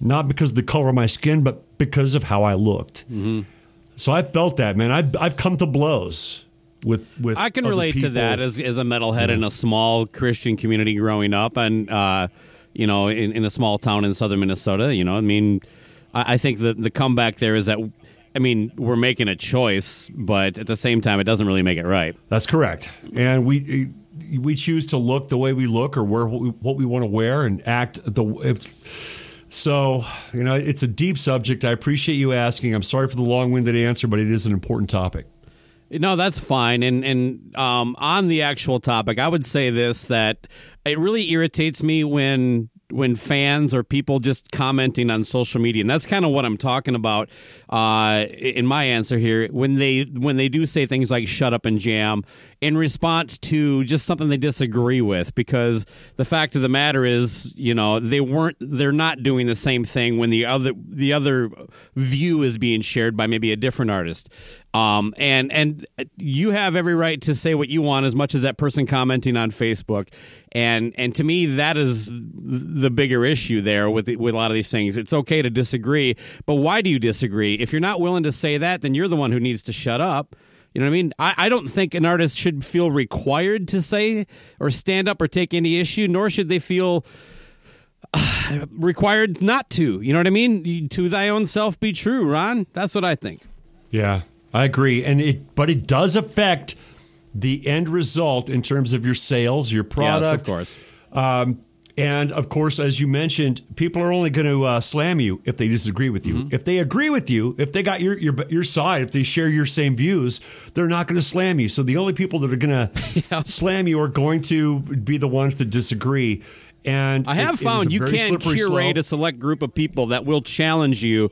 Not because of the color of my skin, but because of how I looked. Mm-hmm. So I felt that, man. I've, I've come to blows with with I can relate people. to that as as a metalhead yeah. in a small Christian community growing up and uh, you know in, in a small town in southern Minnesota. You know, I mean, I, I think that the comeback there is that. I mean, we're making a choice, but at the same time, it doesn't really make it right. That's correct, and we we choose to look the way we look or wear what we, what we want to wear and act the. So, you know, it's a deep subject. I appreciate you asking. I'm sorry for the long winded answer, but it is an important topic. No, that's fine. And and um, on the actual topic, I would say this that it really irritates me when when fans or people just commenting on social media and that's kind of what i'm talking about uh, in my answer here when they when they do say things like shut up and jam in response to just something they disagree with because the fact of the matter is you know they weren't they're not doing the same thing when the other the other view is being shared by maybe a different artist um, and and you have every right to say what you want as much as that person commenting on Facebook. And and to me, that is the bigger issue there with with a lot of these things. It's okay to disagree, but why do you disagree? If you're not willing to say that, then you're the one who needs to shut up You know what I mean? I, I don't think an artist should feel required to say or stand up or take any issue, nor should they feel uh, required not to. You know what I mean? To thy own self be true, Ron. That's what I think. Yeah, I agree. And it, but it does affect the end result in terms of your sales, your product. Yes, of course. Um, and of course, as you mentioned, people are only going to uh, slam you if they disagree with you. Mm-hmm. If they agree with you, if they got your, your your side, if they share your same views, they're not going to slam you. So the only people that are going to yeah. slam you are going to be the ones that disagree. And I have it, found it you can curate slope. a select group of people that will challenge you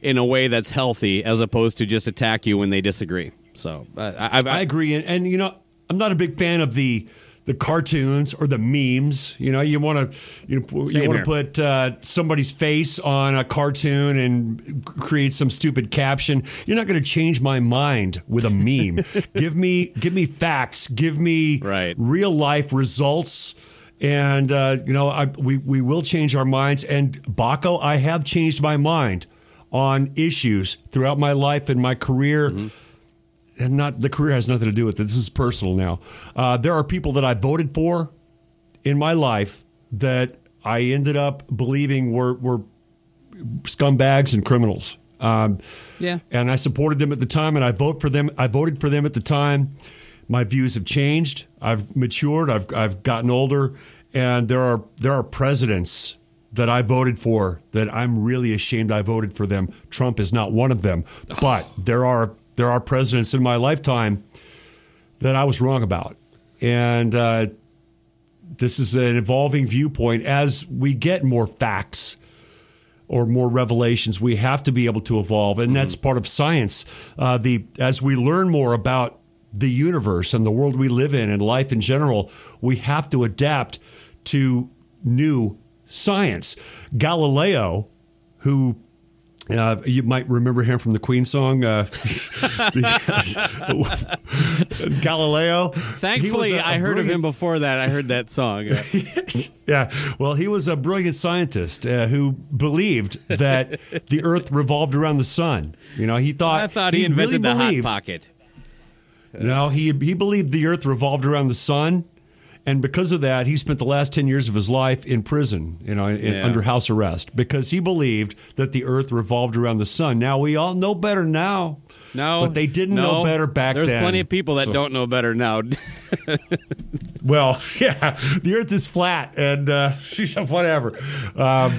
in a way that's healthy, as opposed to just attack you when they disagree. So uh, I, I, I agree, and, and you know, I'm not a big fan of the the cartoons or the memes. You know, you want to you, you want to put uh, somebody's face on a cartoon and create some stupid caption. You're not going to change my mind with a meme. give me give me facts. Give me right. real life results. And uh, you know, I, we we will change our minds. And Baco, I have changed my mind on issues throughout my life and my career. Mm-hmm and not the career has nothing to do with it. This is personal now. Uh, there are people that I voted for in my life that I ended up believing were were scumbags and criminals. Um, yeah, and I supported them at the time, and I vote for them. I voted for them at the time. My views have changed. I've matured. I've I've gotten older, and there are there are presidents that I voted for that I'm really ashamed I voted for them. Trump is not one of them, but there are there are presidents in my lifetime that I was wrong about. And uh, this is an evolving viewpoint. As we get more facts or more revelations, we have to be able to evolve. And mm-hmm. that's part of science. Uh, the As we learn more about the universe and the world we live in and life in general, we have to adapt to new science. Galileo, who uh, you might remember him from the Queen song, uh, Galileo. Thankfully, a, a I heard of him before that. I heard that song. Yeah. yeah. Well, he was a brilliant scientist uh, who believed that the Earth revolved around the sun. You know, he thought I thought he, he invented really the believed, hot pocket. No, he he believed the Earth revolved around the sun and because of that, he spent the last 10 years of his life in prison, you know, in, yeah. under house arrest, because he believed that the earth revolved around the sun. Now, we all know better now. No. But they didn't no, know better back there's then. There's plenty of people that so. don't know better now. well, yeah, the earth is flat and uh, whatever. Um,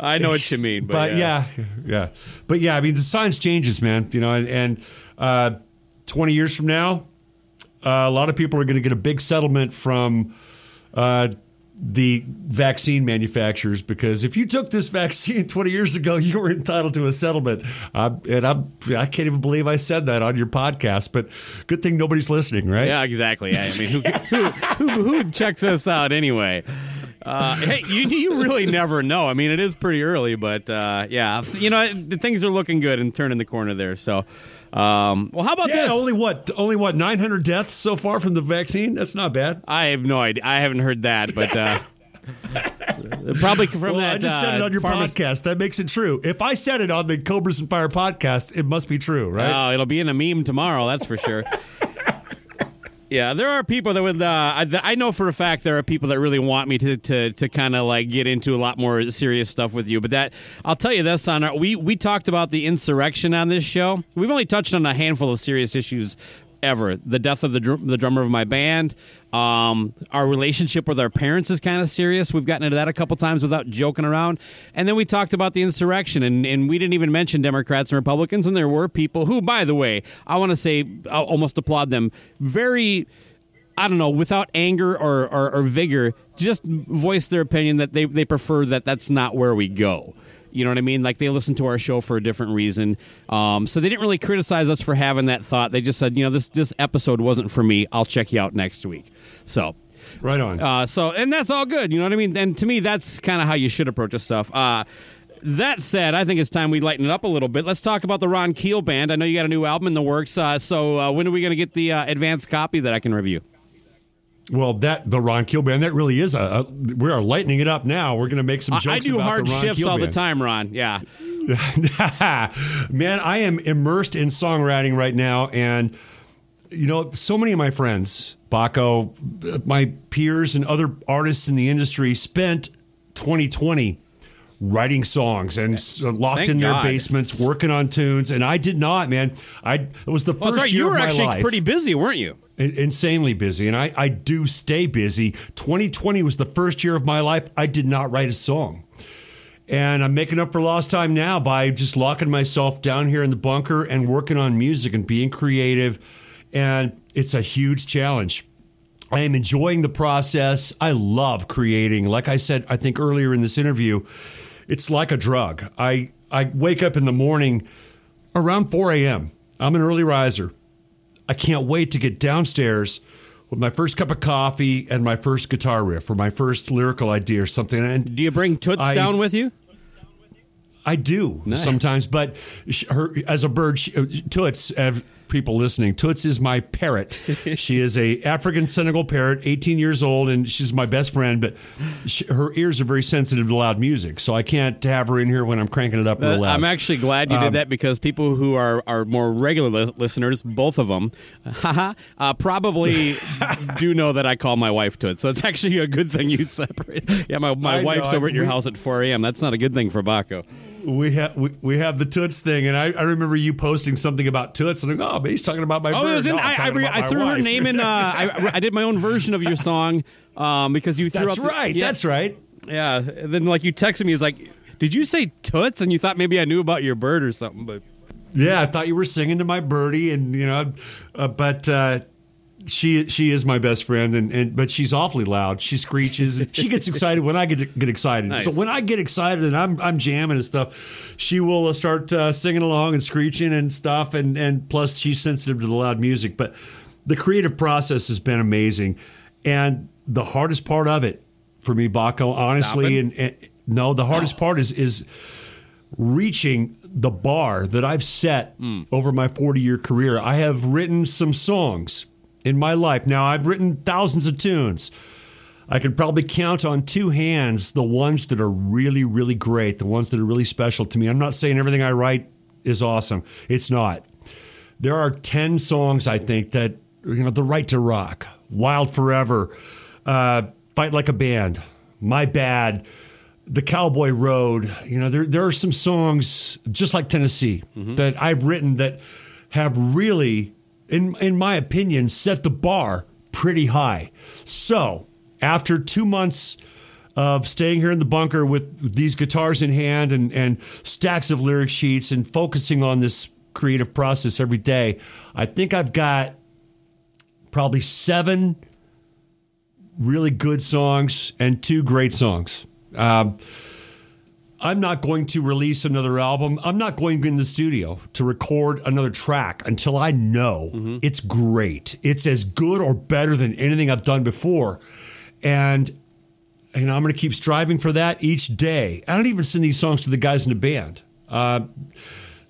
I know what you mean, but, but yeah. yeah. yeah, But yeah, I mean, the science changes, man, you know, and, and uh, 20 years from now, a lot of people are going to get a big settlement from uh, the vaccine manufacturers because if you took this vaccine 20 years ago, you were entitled to a settlement. Uh, and I'm, I can't even believe I said that on your podcast, but good thing nobody's listening, right? Yeah, exactly. I mean, who, who, who, who checks us out anyway? Uh, hey, you, you really never know. I mean, it is pretty early, but uh, yeah, you know, things are looking good and turning the corner there. So, um, well, how about yeah, this? Only what? Only what? Nine hundred deaths so far from the vaccine. That's not bad. I have no idea. I haven't heard that, but. Uh, Probably from well, that. I just said it uh, on your podcast. That makes it true. If I said it on the Cobras and Fire podcast, it must be true, right? Oh, it'll be in a meme tomorrow. That's for sure. Yeah, there are people that would. Uh, I know for a fact there are people that really want me to to, to kind of like get into a lot more serious stuff with you. But that I'll tell you this on our we we talked about the insurrection on this show. We've only touched on a handful of serious issues ever. The death of the dr- the drummer of my band. Um, our relationship with our parents is kind of serious. We've gotten into that a couple times without joking around. And then we talked about the insurrection, and, and we didn't even mention Democrats and Republicans. And there were people who, by the way, I want to say, I'll almost applaud them, very. I don't know, without anger or, or, or vigor, just voice their opinion that they, they prefer that that's not where we go. You know what I mean? Like they listened to our show for a different reason. Um, so they didn't really criticize us for having that thought. They just said, you know, this this episode wasn't for me. I'll check you out next week. So right on. Uh, so and that's all good. You know what I mean? And to me, that's kind of how you should approach this stuff. Uh, that said, I think it's time we lighten it up a little bit. Let's talk about the Ron Keel band. I know you got a new album in the works. Uh, so uh, when are we going to get the uh, advanced copy that I can review? Well, that the Ron Keel band that really is a, a we are lightening it up now. We're going to make some jokes. I, I do hard shifts Keel all band. the time, Ron. Yeah, man, I am immersed in songwriting right now, and you know, so many of my friends, Baco, my peers, and other artists in the industry spent 2020 writing songs and locked Thank in their God. basements working on tunes, and I did not, man. I it was the Well, first right. year You were of my actually life. pretty busy, weren't you? In- insanely busy and I, I do stay busy. 2020 was the first year of my life i did not write a song. And i'm making up for lost time now by just locking myself down here in the bunker and working on music and being creative and it's a huge challenge. I am enjoying the process. I love creating. Like i said i think earlier in this interview it's like a drug. I i wake up in the morning around 4 a.m i'm an early riser I can't wait to get downstairs with my first cup of coffee and my first guitar riff or my first lyrical idea or something. And Do you bring Toots I- down with you? I do Nice. sometimes, but her as a bird, she, uh, Toots. People listening, Toots is my parrot. she is a African Senegal parrot, 18 years old, and she's my best friend. But sh her ears are very sensitive to loud music, so I can't have her in here when I'm cranking it up real loud. I'm actually glad you Um, did that because people who are, are more regular li- listeners, both of them, haha, uh, probably do know that I call my wife Toots. So it's actually a good thing you separate. Yeah, my, my I know, wife's over I- at your we- house at 4 a.m. That's not a good thing for Baco. We have we, we have the Toots thing, and I, I remember you posting something about Toots, and I'm like, oh, but he's talking about my Oh, bird. in, No, I, I, re- I threw her name in. Uh, I, I did my own version of your song um, because you threw That's the- right. yeah, That's right. Yeah. And then like you texted me, it's like, did you say Toots? And you thought maybe I knew about your bird or something, but Yeah, I thought you were singing to my birdie, and you know, uh, but uh, she she is my best friend, and, and but she's awfully loud. She screeches, she gets excited when I get get excited. Nice. So when I get excited and I'm I'm jamming and stuff, she will uh, start uh, singing along and screeching and stuff, and and plus she's sensitive to the loud music. But the creative process has been amazing, and the hardest part of it for me, Baco, honestly, and, and no, the hardest part is is reaching the bar that I've set over my 40 year career. I have written some songs in my life. Now, I've written thousands of tunes. I could probably count on two hands the ones that are really, really great, the ones that are really special to me. I'm not saying everything I write is awesome, it's not. There are 10 songs, I think, that, you know, The Right to Rock, Wild Forever, uh, Fight Like a Band, My Bad, The Cowboy Road. You know, there, there are some songs, just like Tennessee, that I've written that have really, in, in my opinion, set the bar pretty high. So, after two months of staying here in the bunker with these guitars in hand and, and stacks of lyric sheets and focusing on this creative process every day, I think I've got probably seven really good songs and two great songs. Um, I'm not going to release another album. I'm not going in the studio to record another track until I know it's great. It's as good or better than anything I've done before. And you know, I'm going to keep striving for that each day. I don't even send these songs to the guys in the band. Uh,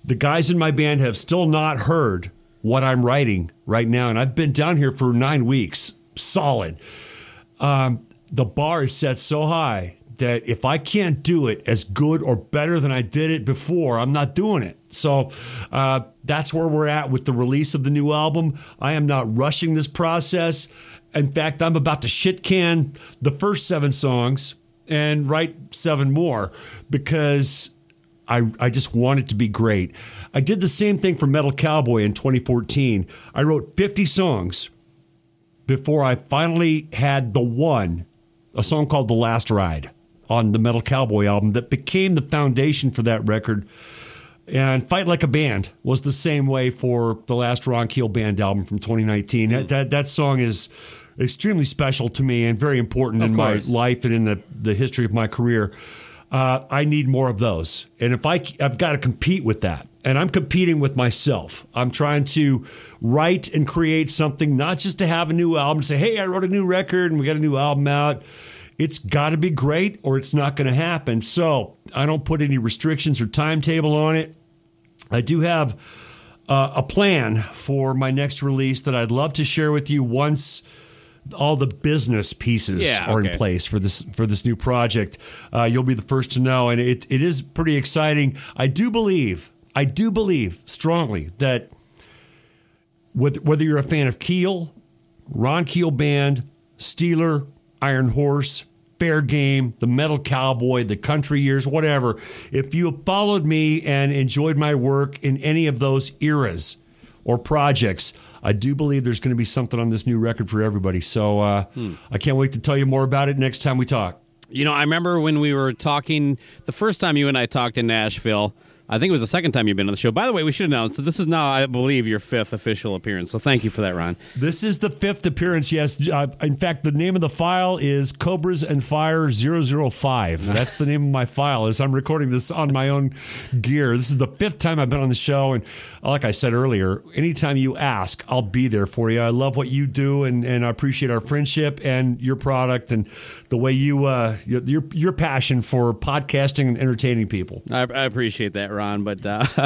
the guys in my band have still not heard what I'm writing right now, and I've been down here for nine weeks, solid. Um, the bar is set so high that if I can't do it as good or better than I did it before, I'm not doing it. So uh, that's where we're at with the release of the new album. I am not rushing this process. In fact, I'm about to shit can the first seven songs and write seven more because I, I just want it to be great. I did the same thing for Metal Cowboy in 2014. I wrote 50 songs before I finally had the one, a song called The Last Ride on the Metal Cowboy album that became the foundation for that record. And Fight Like a Band was the same way for the last Ron Keel Band album from 2019. That, that, that song is extremely special to me and very important Of in course. my life and in the, the history of my career. Uh, I need more of those. And if I, I've got to compete with that. And I'm competing with myself. I'm trying to write and create something, not just to have a new album, say, hey, I wrote a new record and we got a new album out. It's got to be great or it's not going to happen. So I don't put any restrictions or timetable on it. I do have uh, a plan for my next release that I'd love to share with you once all the business pieces Yeah, are okay. in place for this for this new project. Uh, you'll be the first to know, and it, it is pretty exciting. I do believe, I do believe strongly that whether, whether you're a fan of Keel, Ron Keel Band, Steeler, Iron Horse, Fair Game, the Metal Cowboy, the Country Years, whatever, if you have followed me and enjoyed my work in any of those eras or projects, I do believe there's going to be something on this new record for everybody. So uh, hmm. I can't wait to tell you more about it next time we talk. You know, I remember when we were talking the first time you and I talked in Nashville. I think it was the second time you've been on the show. By the way, we should announce that this is now, I believe, your fifth official appearance. So thank you for that, Ron. This is the fifth appearance, yes. Uh, in fact, the name of the file is Cobras and Fire 005. That's the name of my file as I'm recording this on my own gear. This is the fifth time I've been on the show. And like I said earlier, anytime you ask, I'll be there for you. I love what you do, and, and I appreciate our friendship and your product and the way you, uh, your, your passion for podcasting and entertaining people. I, I appreciate that, Ron. But uh,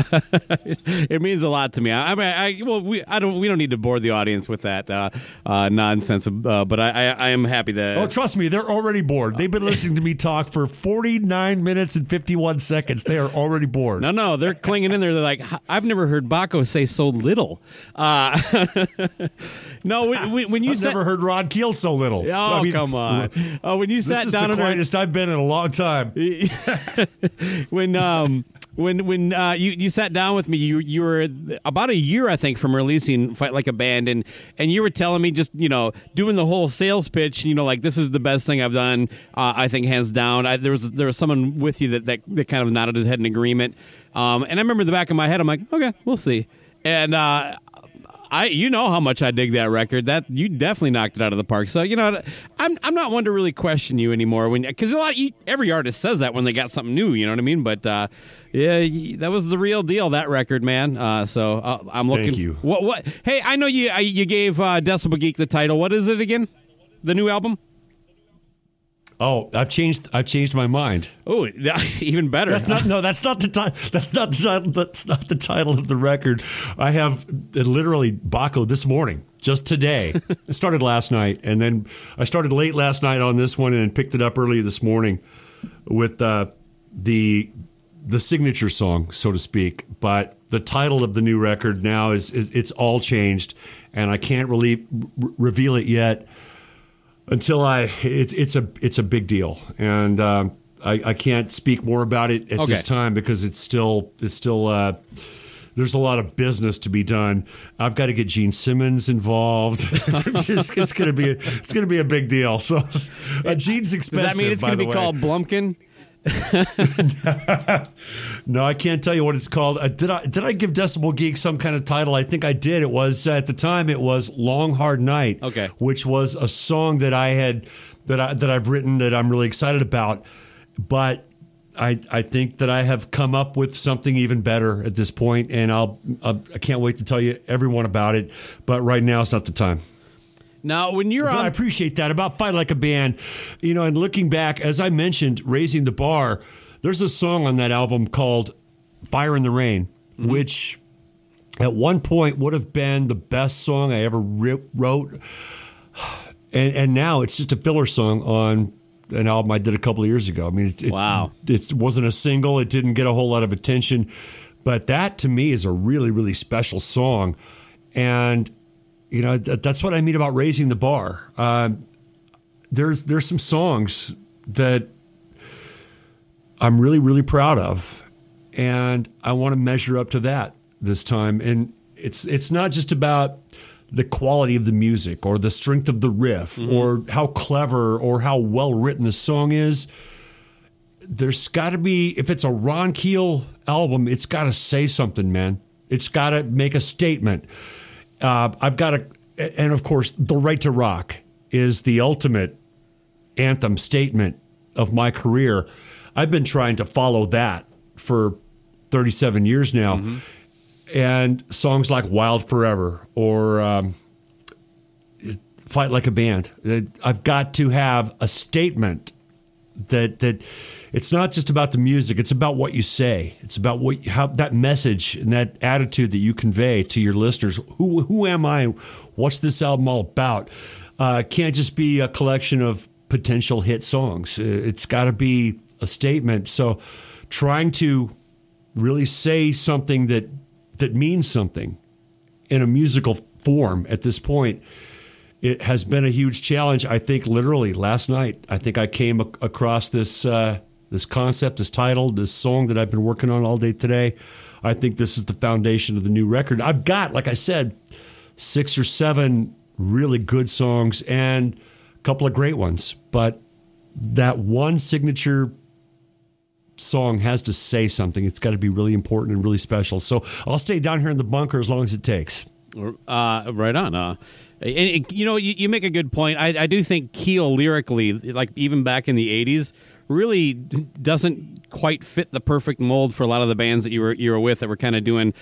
it means a lot to me. I, I mean, I, well, we I don't we don't need to bore the audience with that uh, uh, nonsense. Uh, but I, I, I, am happy that. Oh, trust me, they're already bored. They've been listening to me talk for 49 minutes and 51 seconds. They are already bored. No, no, they're clinging in there. They're like, I've never heard Baco say so little. Uh, no, when, when you I've never heard Ron Keel so little. Oh, I mean, come on. Oh, when you sat down, the quietest I've been in a long time. when um when when uh, you you sat down with me, you you were about a year, I think, from releasing "Fight Like a Band," and and you were telling me just you know doing the whole sales pitch. You know, like this is the best thing I've done. Uh, I think hands down. I, there was there was someone with you that, that that kind of nodded his head in agreement. Um, and I remember the back of my head, I'm like, okay, we'll see. And uh, I you know how much I dig that record. That you definitely knocked it out of the park. So you know, I'm I'm not one to really question you anymore when because a lot every artist says that when they got something new. You know what I mean? But uh, yeah, that was the real deal. That record, man. Uh, so uh, I'm looking. Thank you. What what? Hey, I know you you gave uh, Decibel Geek the title. What is it again? The new album. Oh, I've changed. I've changed my mind. Oh, even better. That's not. No, that's not the title. That's not the title. That's not the title of the record. I have literally Baco this morning, just today. it started last night, and then I started late last night on this one, and picked it up early this morning with uh, the the signature song, so to speak. But the title of the new record now is, is it's all changed, and I can't really r- reveal it yet until I it's it's a it's a big deal, and um, I, I can't speak more about it at okay. this time because it's still it's still. Uh, there's a lot of business to be done. I've got to get Gene Simmons involved. it's, it's going to be a, it's going to be a big deal. So uh, Gene's expensive. Does that mean it's going to be way. called Blumpkin? no, I can't tell you what it's called. Uh, did I did I give Decibel Geek some kind of title? I think I did. It was uh, at the time. It was Long Hard Night. Okay, which was a song that I had that I that I've written that I'm really excited about. But I I think that I have come up with something even better at this point, and I'll, I'll I can't wait to tell you everyone about it. But right now, it's not the time. Now, when you're but on, I appreciate that about fight like a band, you know. And looking back, as I mentioned, raising the bar. There's a song on that album called "Fire in the Rain," mm-hmm. which at one point would have been the best song I ever wrote, and, and now it's just a filler song on an album I did a couple of years ago. I mean, it, wow, it, it wasn't a single. It didn't get a whole lot of attention, but that to me is a really, really special song, and you know, that's what I mean about raising the bar. Uh, there's there's some songs that I'm really really proud of, and I want to measure up to that this time. And it's it's not just about the quality of the music or the strength of the riff mm-hmm. or how clever or how well written the song is. There's got to be if it's a Ron Keel album, it's got to say something, man. It's got to make a statement uh, I've got a, and of course, the right to rock is the ultimate anthem statement of my career. I've been trying to follow that for 37 years now. Mm-hmm. And songs like Wild Forever or um, Fight Like a Band, I've got to have a statement that that it's not just about the music it's about what you say. It's about what how that message and that attitude that you convey to your listeners. Who who am i? What's this album all about? Uh, can't just be a collection of potential hit songs. It's got to be a statement. So trying to really say something that that means something in a musical form at this point, it has been a huge challenge. I think literally last night, I think I came ac- across this uh, this concept, this title, this song that I've been working on all day today. I think this is the foundation of the new record. I've got, like I said, six or seven really good songs and a couple of great ones, but that one signature song has to say something. It's got to be really important and really special. So I'll stay down here in the bunker as long as it takes. Uh, right on. Uh, and, you know, you, you, make a good point. I, I do think Keel lyrically, like even back in the '80s, really doesn't quite fit the perfect mold for a lot of the bands that you were you were with that were kind of doing.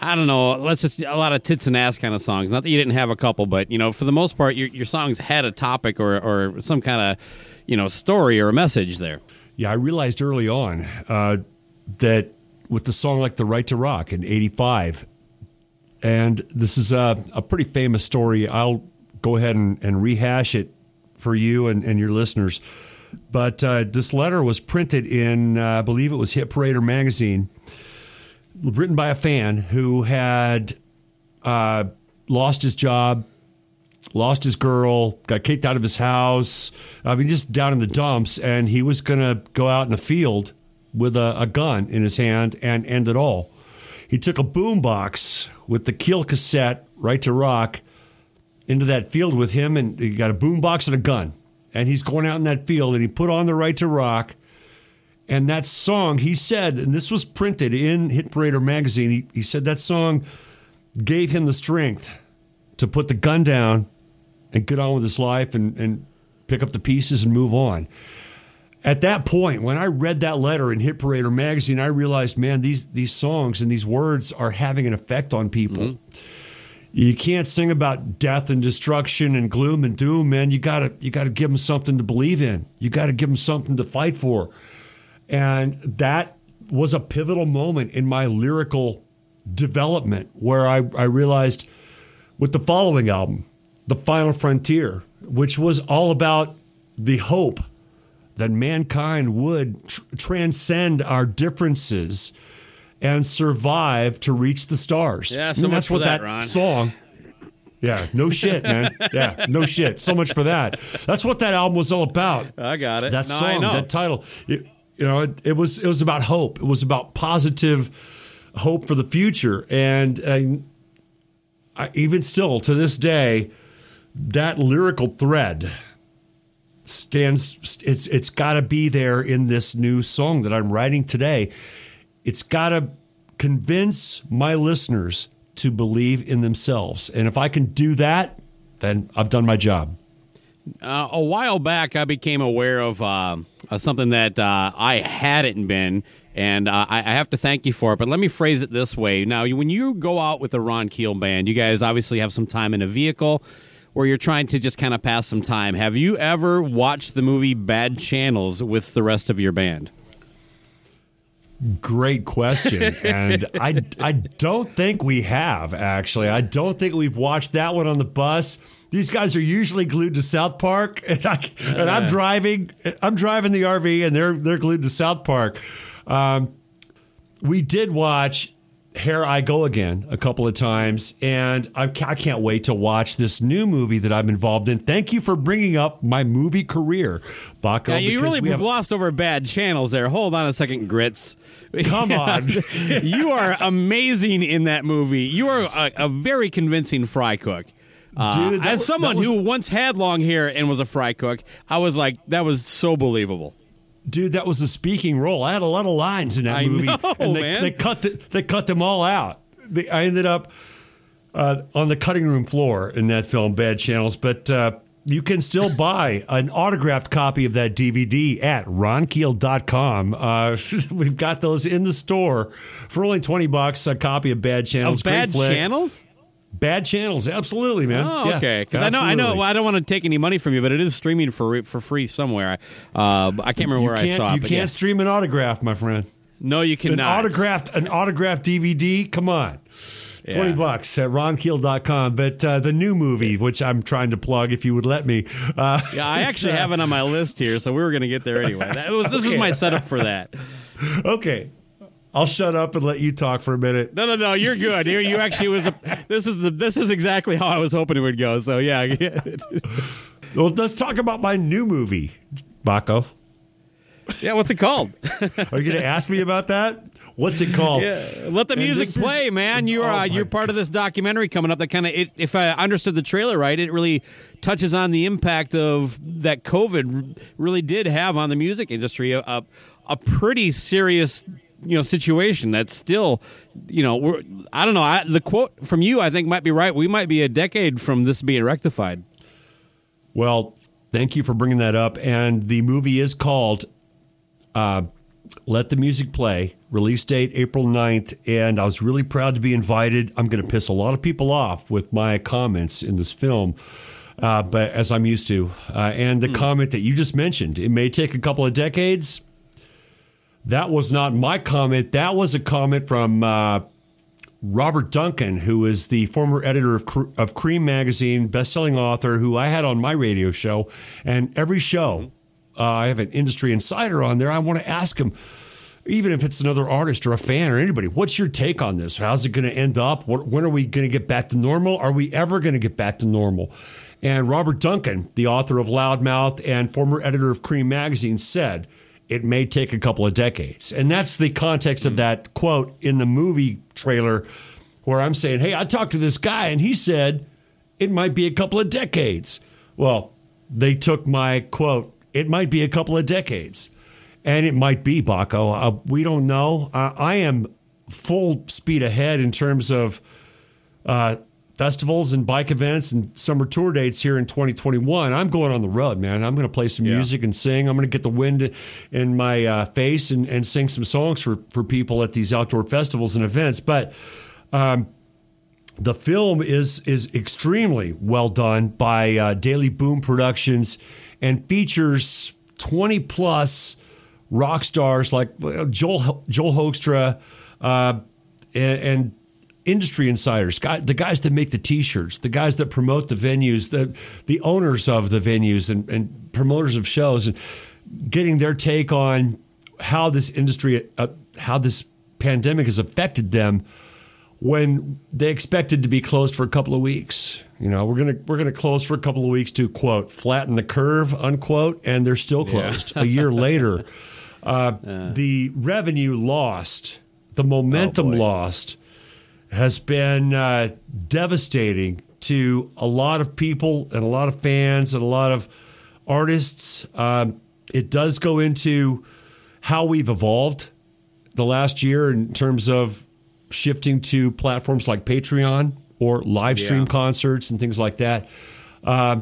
I don't know. Let's just a lot of tits and ass kind of songs. Not that you didn't have a couple, but you know, for the most part, your, your songs had a topic or or some kind of you know story or a message there. Yeah, I realized early on uh, that with the song like "The Right to Rock" in '85, and this is a, a pretty famous story. I'll go ahead and, and rehash it for you and, and your listeners. But uh, this letter was printed in, uh, I believe it was Hit Parader magazine, written by a fan who had uh, lost his job, lost his girl, got kicked out of his house. I mean, just down in the dumps. And he was going to go out in the field with a, a gun in his hand and end it all. He took a boombox with the Keel cassette, Right to Rock, into that field with him, and he got a boombox and a gun. And he's going out in that field, and he put on the Right to Rock. And that song, he said, and this was printed in Hit Parader magazine, he, he said that song gave him the strength to put the gun down and get on with his life and, and pick up the pieces and move on at that point, when I read that letter in Hit Parader magazine, I realized, man, these these songs and these words are having an effect on people. Mm-hmm. You can't sing about death and destruction and gloom and doom, man. You gotta you gotta give them something to believe in. You gotta give them something to fight for, and that was a pivotal moment in my lyrical development where I, I realized with the following album, The Final Frontier, which was all about the hope that mankind would tr- transcend our differences and survive to reach the stars. Yeah, so I mean, that's what that, that song. Yeah, no shit, man. Yeah, no shit. So much for that. That's what that album was all about. I got it. That no, song, that title. It, you know, it, it, was it was about hope. It was about positive hope for the future, and, and I, even still to this day, that lyrical thread stands it's it's got to be there in this new song that I'm writing today. It's got to convince my listeners to believe in themselves. And if I can do that, then I've done my job. Uh, a while back, I became aware of uh, something that uh, I hadn't been, and uh, I, I have to thank you for it. But let me phrase it this way: Now, when you go out with the Ron Keel band, you guys obviously have some time in a vehicle where you're trying to just kind of pass some time. Have you ever watched the movie Bad Channels with the rest of your band? Great question. and I, I don't think we have, actually. I don't think we've watched that one on the bus. These guys are usually glued to South Park, and, I, and I'm driving. I'm driving the RV, and they're they're glued to South Park. Um, we did watch here I Go Again a couple of times, and I, I can't wait to watch this new movie that I'm involved in. Thank you for bringing up my movie career, Baco. Yeah, you really have, glossed over bad channels there. Hold on a second, Grits. Come on. you are amazing in that movie. You are a, a very convincing fry cook. Uh, Dude, as someone was, who once had long hair and was a fry cook, I was like, that was so believable dude, that was a speaking role. I had a lot of lines in that I movie, know, and they, man. they cut the, they cut them all out. They, I ended up uh, on the cutting room floor in that film, Bad Channels. But uh, you can still buy an autographed copy of that DVD at ronkeel.com. Uh, we've got those in the store for only 20 bucks, a copy of Bad Channels. Of Bad Channels? Bad channels, absolutely, man. Oh, okay. Because yeah, I know, I know, well, I don't want to take any money from you, but it is streaming for for free somewhere. Uh, I can't remember you where can't, I saw it. You can't yeah. stream an autograph, my friend. No, you cannot. An autographed, an autographed DVD. Come on. Yeah. 20 bucks at ronkeel.com. But uh, the new movie, which I'm trying to plug if you would let me. Uh, yeah, I actually uh, have it on my list here, so we were going to get there anyway. That was, this Okay. is my setup for that. Okay. I'll shut up and let you talk for a minute. No, no, no. You're good. You, you actually was. A, this is the. This is exactly how I was hoping it would go. So yeah. well, let's talk about my new movie, Baco. Yeah, what's it called? Are you going to ask me about that? What's it called? Yeah, let the music play, is, man. You're oh uh, you're part God. of this documentary coming up that kind of, if I understood the trailer right, it really touches on the impact of that COVID really did have on the music industry. A, a, a pretty serious you know situation that's still you know we're i don't know I, the quote from you i think might be right. We might be a decade from this being rectified. Well thank you for bringing that up. And the movie is called uh, let the music play release date april 9th and i was really proud to be invited. I'm going to piss a lot of people off with my comments in this film uh, but as i'm used to uh, and the mm. comment that you just mentioned it may take a couple of decades that was not my comment. That was a comment from uh, Robert Duncan, who is the former editor of, of Creem magazine, best-selling author, who I had on my radio show. And every show, uh, I have an industry insider on there. I want to ask him, even if it's another artist or a fan or anybody, what's your take on this? How's it going to end up? When are we going to get back to normal? Are we ever going to get back to normal? And Robert Duncan, the author of Loudmouth and former editor of Creem magazine, said – it may take a couple of decades. And that's the context of that quote in the movie trailer where I'm saying, hey, I talked to this guy and he said it might be a couple of decades. Well, they took my quote, it might be a couple of decades. And it might be, Baco. Uh, we don't know. Uh, I am full speed ahead in terms of uh, festivals and bike events and summer tour dates here in 2021. I'm going on the road, man. I'm going to play some yeah. music and sing. I'm going to get the wind in my uh, face and, and sing some songs for, for people at these outdoor festivals and events. But um, the film is is extremely well done by uh, Daily Boom Productions and features 20 plus rock stars like Joel Joel Hoekstra uh, and, and industry insiders, the guys that make the T-shirts, the guys that promote the venues, the the owners of the venues and, and promoters of shows, and getting their take on how this industry, uh, how this pandemic has affected them when they expected to be closed for a couple of weeks. You know, we're gonna we're gonna close for a couple of weeks to quote flatten the curve unquote, and they're still closed yeah. a year later. Uh, uh. The revenue lost, the momentum oh lost has been uh, devastating to a lot of people and a lot of fans and a lot of artists. Um, it does go into how we've evolved the last year in terms of shifting to platforms like Patreon or live stream yeah. concerts and things like that. Uh,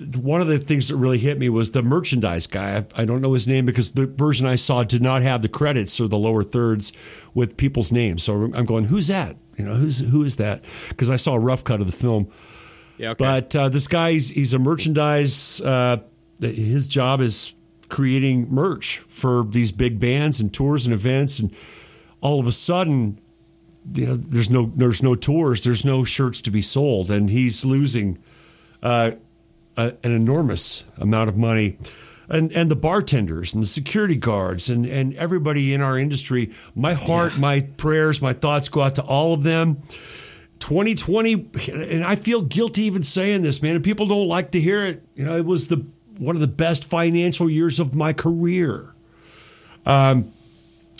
one of the things that really hit me was the merchandise guy. I, I, don't know his name because the version I saw did not have the credits or the lower thirds with people's names. So I'm going, who's that? You know, who's who is that? Because I saw a rough cut of the film. Yeah, okay. But uh, this guy, he's, he's a merchandise. Uh, his job is creating merch for these big bands and tours and events, and all of a sudden, you know, there's no there's no tours, there's no shirts to be sold, and he's losing uh, a, an enormous amount of money and and the bartenders and the security guards and and everybody in our industry. My heart, yeah. my prayers, my thoughts go out to all of them. 2020, and I feel guilty even saying this, man. And people don't like to hear it. You know, it was the one of the best financial years of my career. Um,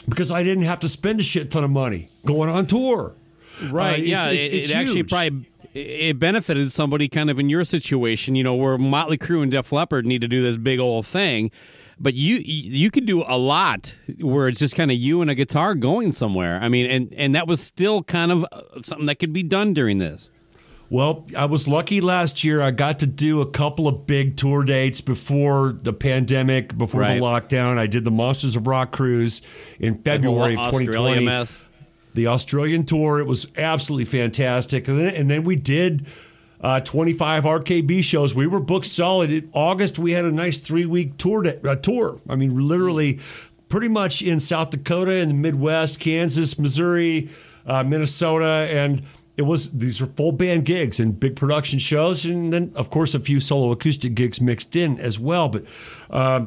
because I didn't have to spend a shit ton of money going on tour. Right. Uh, yeah. It's, it's, it, it actually probably it benefited somebody kind of in your situation, you know, where Motley Crue and Def Leppard need to do this big old thing, but you you could do a lot where it's just kind of you and a guitar going somewhere. I mean, and and that was still kind of uh, something that could be done during this. Well, I was lucky last year. I got to do a couple of big tour dates before the pandemic, before right. the lockdown. I did the Monsters of Rock cruise in February of 2020. Mess the Australian tour. It was absolutely fantastic. And then, and then we did uh, 25 RKB shows. We were booked solid. In August, we had a nice three week tour. To, uh, tour. I mean, literally pretty much in South Dakota and the Midwest, Kansas, Missouri, uh, Minnesota, and it was these are full band gigs and big production shows, and then of course a few solo acoustic gigs mixed in as well. But uh,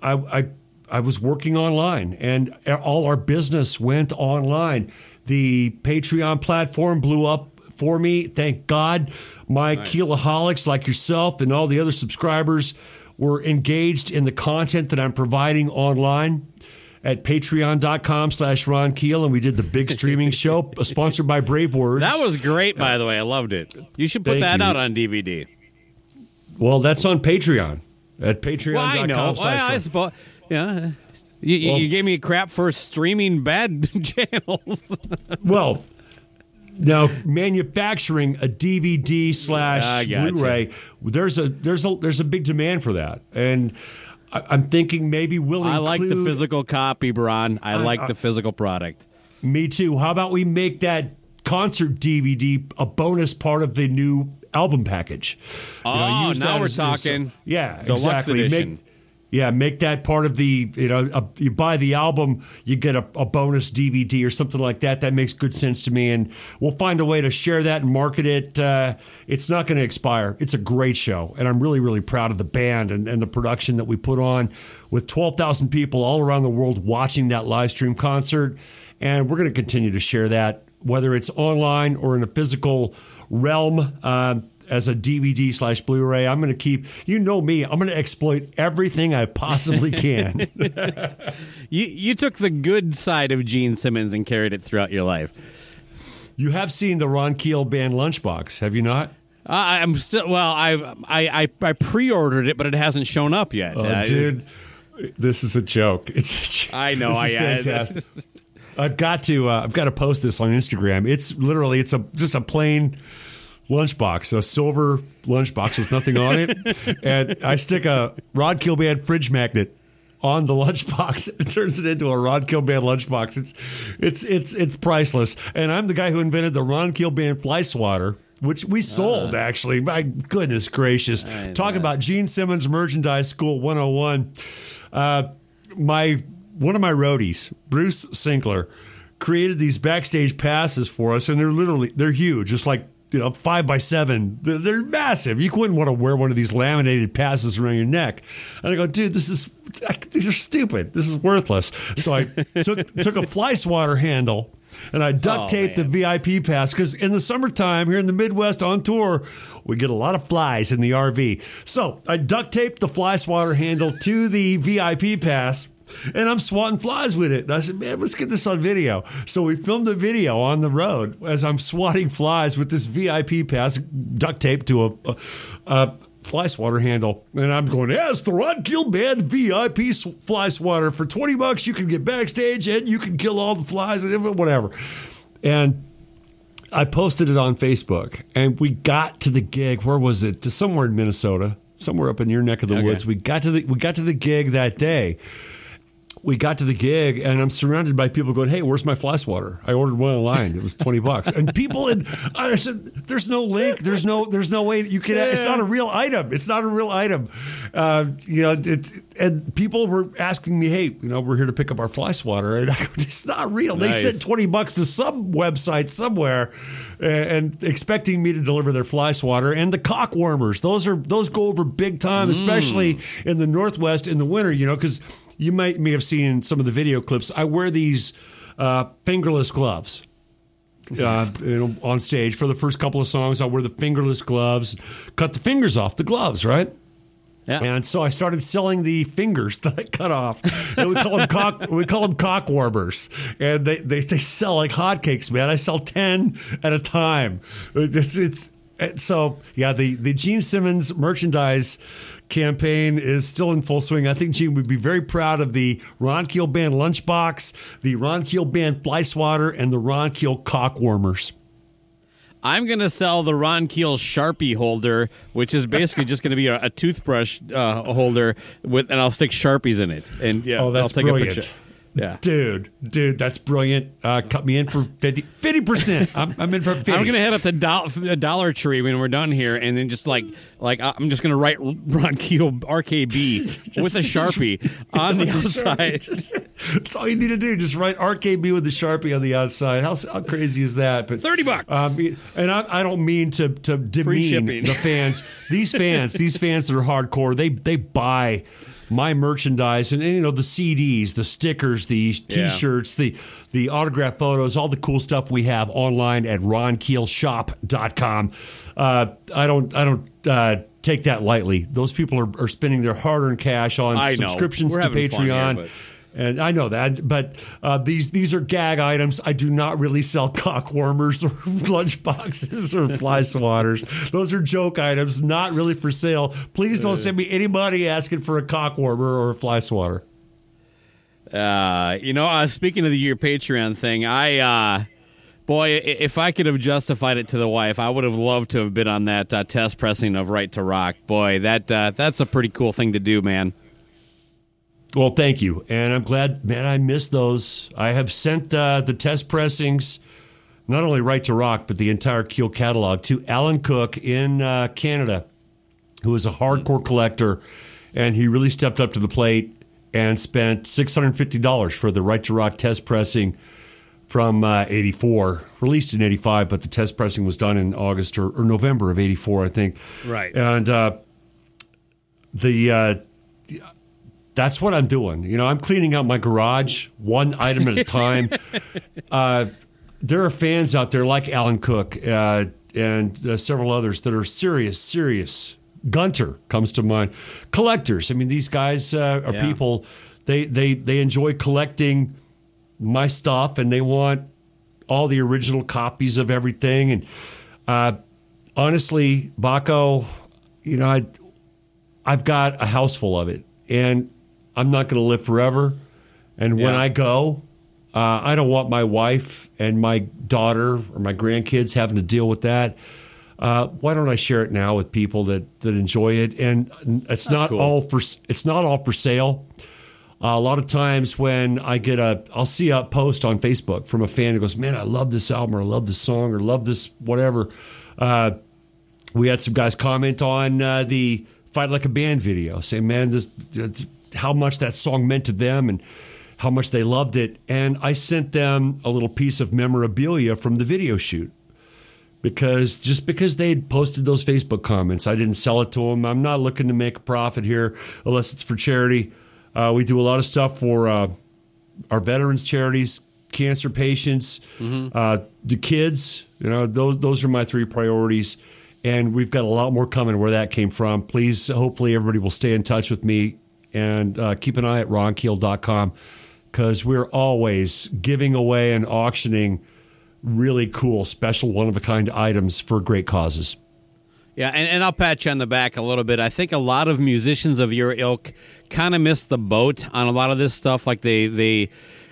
I, I I was working online, and all our business went online. The Patreon platform blew up for me. Thank God. My nice. Keelaholics, like yourself and all the other subscribers, were engaged in the content that I'm providing online at patreon.com slash Ron Keel, and we did the big streaming show uh, sponsored by Brave Words. That was great, by the way. I loved it. You should put that you. out on DVD. Well, that's on Patreon at patreon.com well, I know. Well, I suppose, yeah. You, well, you, gave me crap for streaming bad channels. well, now manufacturing a DVD slash Blu-ray, there's a there's a there's a big demand for that, and I, am thinking maybe we'll. I like the physical copy, Bron. I, I like I, the physical product. Me too. How about we make that concert DVD a bonus part of the new album package? Oh, you know, oh, now we're as, talking. As, yeah, Deluxe exactly. Edition. Make, yeah, make that part of the you know a, you buy the album, you get a, a, bonus DVD or something like that. That makes good sense to me, and we'll find a way to share that and market it. Uh, it's not going to expire. It's a great show, and I'm really really proud of the band and, and the production that we put on with 12,000 people all around the world watching that live stream concert, and we're going to continue to share that whether it's online or in a physical realm. Uh, as a DVD slash Blu-ray. I'm going to keep. You know me. I'm going to exploit everything I possibly can. you you took the good side of Gene Simmons and carried it throughout your life. You have seen the Ron Keel band Lunchbox, have you not? Uh, I'm still well. I, I I I pre-ordered it, but it hasn't shown up yet. Oh, uh, dude, this is a joke. It's a joke. I know. This I, is fantastic. I've got to. Uh, I've got to post this on Instagram. It's literally. It's a just a plain lunchbox, a silver lunchbox with nothing on it, and I stick a Ron Keel band fridge magnet on the lunchbox. It turns it into a Ron Keel band lunchbox. It's it's it's it's priceless. And I'm the guy who invented the Ron Keel band fly swatter. Which we sold uh, actually. My goodness gracious. Talk about Gene Simmons Merchandise School 101. Uh, my one of my roadies, Bruce Sinkler, created these backstage passes for us, and they're literally they're huge, just like you know, five by seven. They're, they're, massive. You wouldn't want to wear one of these laminated passes around your neck. And I go, dude, this is these are stupid. This is worthless. So I took took a fly swatter handle and I duct oh, the VIP pass because in the summertime here in the Midwest on tour, we get a lot of flies in the RV. So I duct taped the fly swatter handle to the VIP pass and I'm swatting flies with it. And I said, man, let's get this on video. So we filmed a video on the road as I'm swatting flies with this VIP pass duct tape to a, a, a fly swatter handle. And I'm going, yeah, it's the Ron Keel Band VIP fly swatter. For 20 bucks, you can get backstage and you can kill all the flies and whatever. And I posted it on Facebook and we got to the gig. Where was it? To somewhere in Minnesota, somewhere up in your neck of the okay. woods. We got to the we got to the gig that day we got to the gig and I'm surrounded by people going, "Hey, where's my fly swatter?" I ordered one online. It was twenty bucks, and people. And I said, "There's no link. There's no. There's no way that you can. Yeah. It's not a real item. It's not a real item." Uh, you know, it's and people were asking me, "Hey, you know, we're here to pick up our fly swatter," and I go, "It's not real." Nice. They sent twenty bucks to some website somewhere, and, and expecting me to deliver their fly swatter and the cock warmers. Those are those go over big time, mm. especially in the Northwest in the winter. You know, because you might may have seen some of the video clips. I wear these uh, fingerless gloves. Uh, on stage for the first couple of songs, I'll wear the fingerless gloves, cut the fingers off the gloves, right? Yeah. And so I started selling the fingers that I cut off. And we call them cock. We call them cock warmers, and they, they they sell like hotcakes, man. I sell ten at a time. It's, it's so yeah. The the Gene Simmons merchandise campaign is still in full swing. I think Gene would be very proud of the Ron Keel Band lunchbox, the Ron Keel Band fly swatter, and the Ron Keel cock warmers. I'm going to sell the Ron Keel Sharpie holder, which is basically just going to be a, a toothbrush uh, holder with, and I'll stick Sharpies in it. And yeah, oh, that's I'll take brilliant. a picture. Yeah. Dude, dude, that's brilliant. Uh, cut me in for 50 percent. I'm, I'm, in for 50. I'm gonna head up to Do- Dollar Tree when we're done here, and then just like like I'm just gonna write Ron Keel RKB with a sharpie on the outside. that's all you need to do. Just write RKB with the sharpie on the outside. How, how crazy is that? But thirty bucks. Um, and I, I, don't mean to to demean the fans. These fans, these fans that are hardcore, they they buy my merchandise and, you know the CDs, the stickers, the T-shirts, the the autograph photos, all the cool stuff we have online at ronkeelshop.com. Uh, I don't I don't uh, take that lightly. Those people are, are spending their hard-earned cash on subscriptions to here, Patreon. but- And I know that, but uh, these these are gag items. I do not really sell cock warmers or lunch boxes or fly swatters. Those are joke items, not really for sale. Please don't send me any money asking for a cock warmer or a fly swatter. Uh, you know, uh, speaking of the your Patreon thing, I, uh, boy, if I could have justified it to the wife, I would have loved to have been on that uh, test pressing of Right to Rock. Boy, that uh, that's a pretty cool thing to do, man. Well, thank you, and I'm glad, man. I missed those. I have sent uh, the test pressings, not only Right to Rock, but the entire Keel catalog to Alan Cook in uh, Canada, who is a hardcore collector, and he really stepped up to the plate and spent six hundred fifty dollars for the Right to Rock test pressing from uh, '84, released in '85, but the test pressing was done in August or, or November of '84, I think. Right. and uh, the. That's what I'm doing. You know, I'm cleaning out my garage one item at a time. uh, there are fans out there like Alan Cook uh, and uh, several others that are serious, serious. Gunter comes to mind. Collectors. I mean, these guys uh, are Yeah. people. They they they enjoy collecting my stuff, and they want all the original copies of everything. And uh, honestly, Baco, you know, I I've got a house full of it, and I'm not going to live forever. And when I go, uh, I don't want my wife and my daughter or my grandkids having to deal with that. Uh, why don't I share it now with people that, that enjoy it? And it's not cool. all for it's not all for sale. Uh, a lot of times when I get a, I'll see a post on Facebook from a fan who goes, "Man, I love this album, or I love this song, or love this whatever." Uh, we had some guys comment on uh, the "Fight Like a Band" video, saying, "Man, this, how much that song meant to them and how much they loved it." And I sent them a little piece of memorabilia from the video shoot because just because they had posted those Facebook comments, I didn't sell it to them. I'm not looking to make a profit here unless it's for charity. Uh, we do a lot of stuff for uh, our veterans charities, cancer patients, uh, the kids. You know, those those are my three priorities, and we've got a lot more coming. Where that came from, please. Hopefully, everybody will stay in touch with me and uh, keep an eye at ronkeel.com because we're always giving away and auctioning really cool, special, one of a kind items for great causes. Yeah, and, and I'll pat you on the back a little bit. I think a lot of musicians of your ilk kind of missed the boat on a lot of this stuff. Like they they,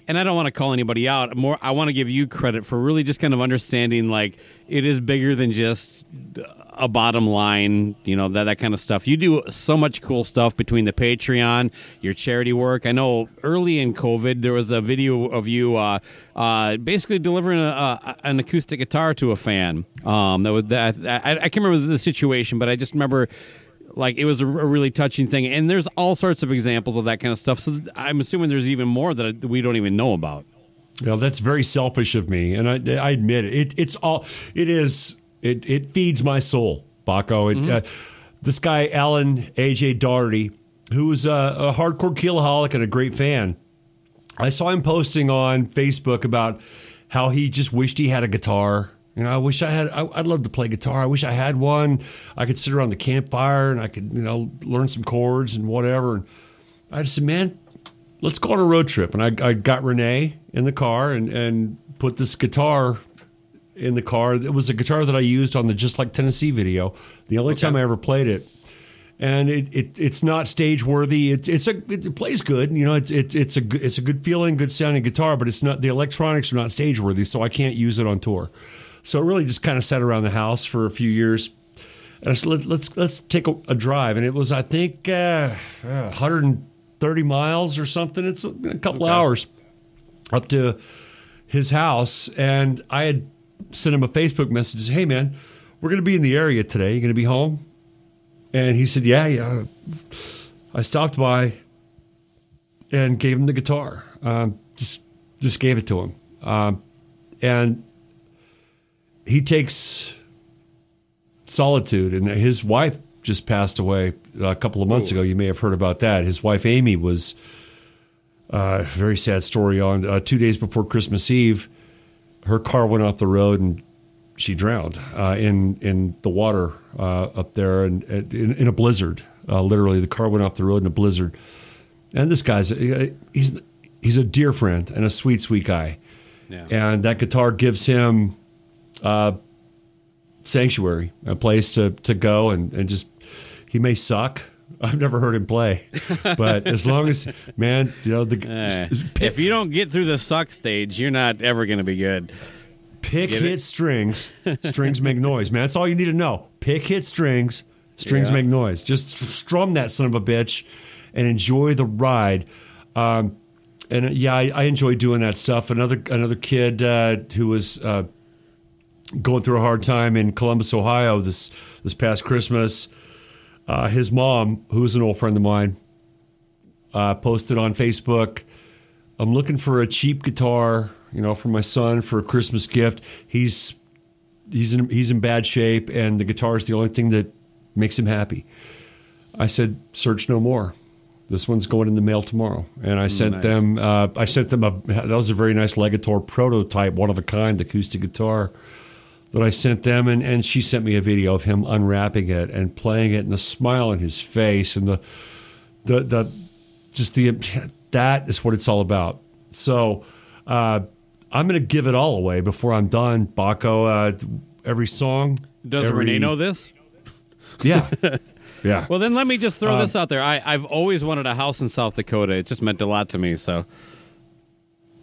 and I don't want to call anybody out. More, I want to give you credit for really just kind of understanding like it is bigger than just a bottom line. You know that that kind of stuff. You do so much cool stuff between the Patreon, your charity work. I know early in COVID there was a video of you uh, uh, basically delivering a, a, an acoustic guitar to a fan. Um, that was that. I, I can't remember the situation, but I just remember like it was a, really touching thing. And there's all sorts of examples of that kind of stuff. So I'm assuming there's even more that we don't even know about. You know, that's very selfish of me, and I, I admit it. it. It's all it is. It it feeds my soul, Baco. It, uh, this guy Alan AJ Doherty, who's a, a hardcore keelaholic and a great fan. I saw him posting on Facebook about how he just wished he had a guitar. You know, I wish I had. I, I'd love to play guitar. I wish I had one. I could sit around the campfire and I could, you know, learn some chords and whatever. And I just said, man, let's go on a road trip. And I, I got Renee in the car and, and put this guitar in the car. It was a guitar that I used on the Just Like Tennessee video. The only time I ever played it. And it, it it's not stage worthy. It's it's a it plays good. You know, it's it, it's a good- it's a good feeling, good sounding guitar. But it's not the electronics are not stage worthy, so I can't use it on tour. So it really just kind of sat around the house for a few years. And I said, Let, let's let's take a, a drive, and it was I think uh, uh, 130 miles or something. It's a, a couple hours up to his house, and I had sent him a Facebook message. Hey man, we're going to be in the area today. You going to be home? And he said, Yeah, yeah. I stopped by and gave him the guitar. Um, just just gave it to him, um, and he takes solitude and his wife just passed away a couple of months ago. You may have heard about that. His wife Amy was uh, very sad story. On uh, two days before Christmas Eve, her car went off the road and she drowned uh, in in the water uh, up there and in, in, a blizzard. Uh, literally, the car went off the road in a blizzard. And this guy's he's he's a dear friend and a sweet sweet guy. Yeah. And that guitar gives him uh, sanctuary, a place to, to go and, and just he may suck. I've never heard him play, but as long as man, you know the uh, if you don't get through the suck stage, you're not ever going to be good. Pick get hit it? strings, strings make noise, man. That's all you need to know. Pick hit strings, strings yeah. make noise. Just strum that son of a bitch and enjoy the ride. Um, and yeah, I, I, enjoy doing that stuff. Another another kid uh, who was uh, going through a hard time in Columbus, Ohio this this past Christmas. Uh, his mom, who's an old friend of mine, uh, posted on Facebook, "I'm looking for a cheap guitar, you know, for my son for a Christmas gift. He's he's in he's in bad shape, and the guitar is the only thing that makes him happy." I said, "Search no more." This one's going in the mail tomorrow, and I sent nice. them. Uh, I sent them a. That was a very nice Legator prototype, one of a kind acoustic guitar that I sent them, and, and she sent me a video of him unwrapping it and playing it, and the smile on his face, and the the the just the that is what it's all about. So uh, I'm going to give it all away before I'm done. Baco, uh, every song. Does every, Renee know this? Yeah. Yeah. Well, then let me just throw um, this out there. I, I've always wanted a house in South Dakota. It just meant a lot to me. So.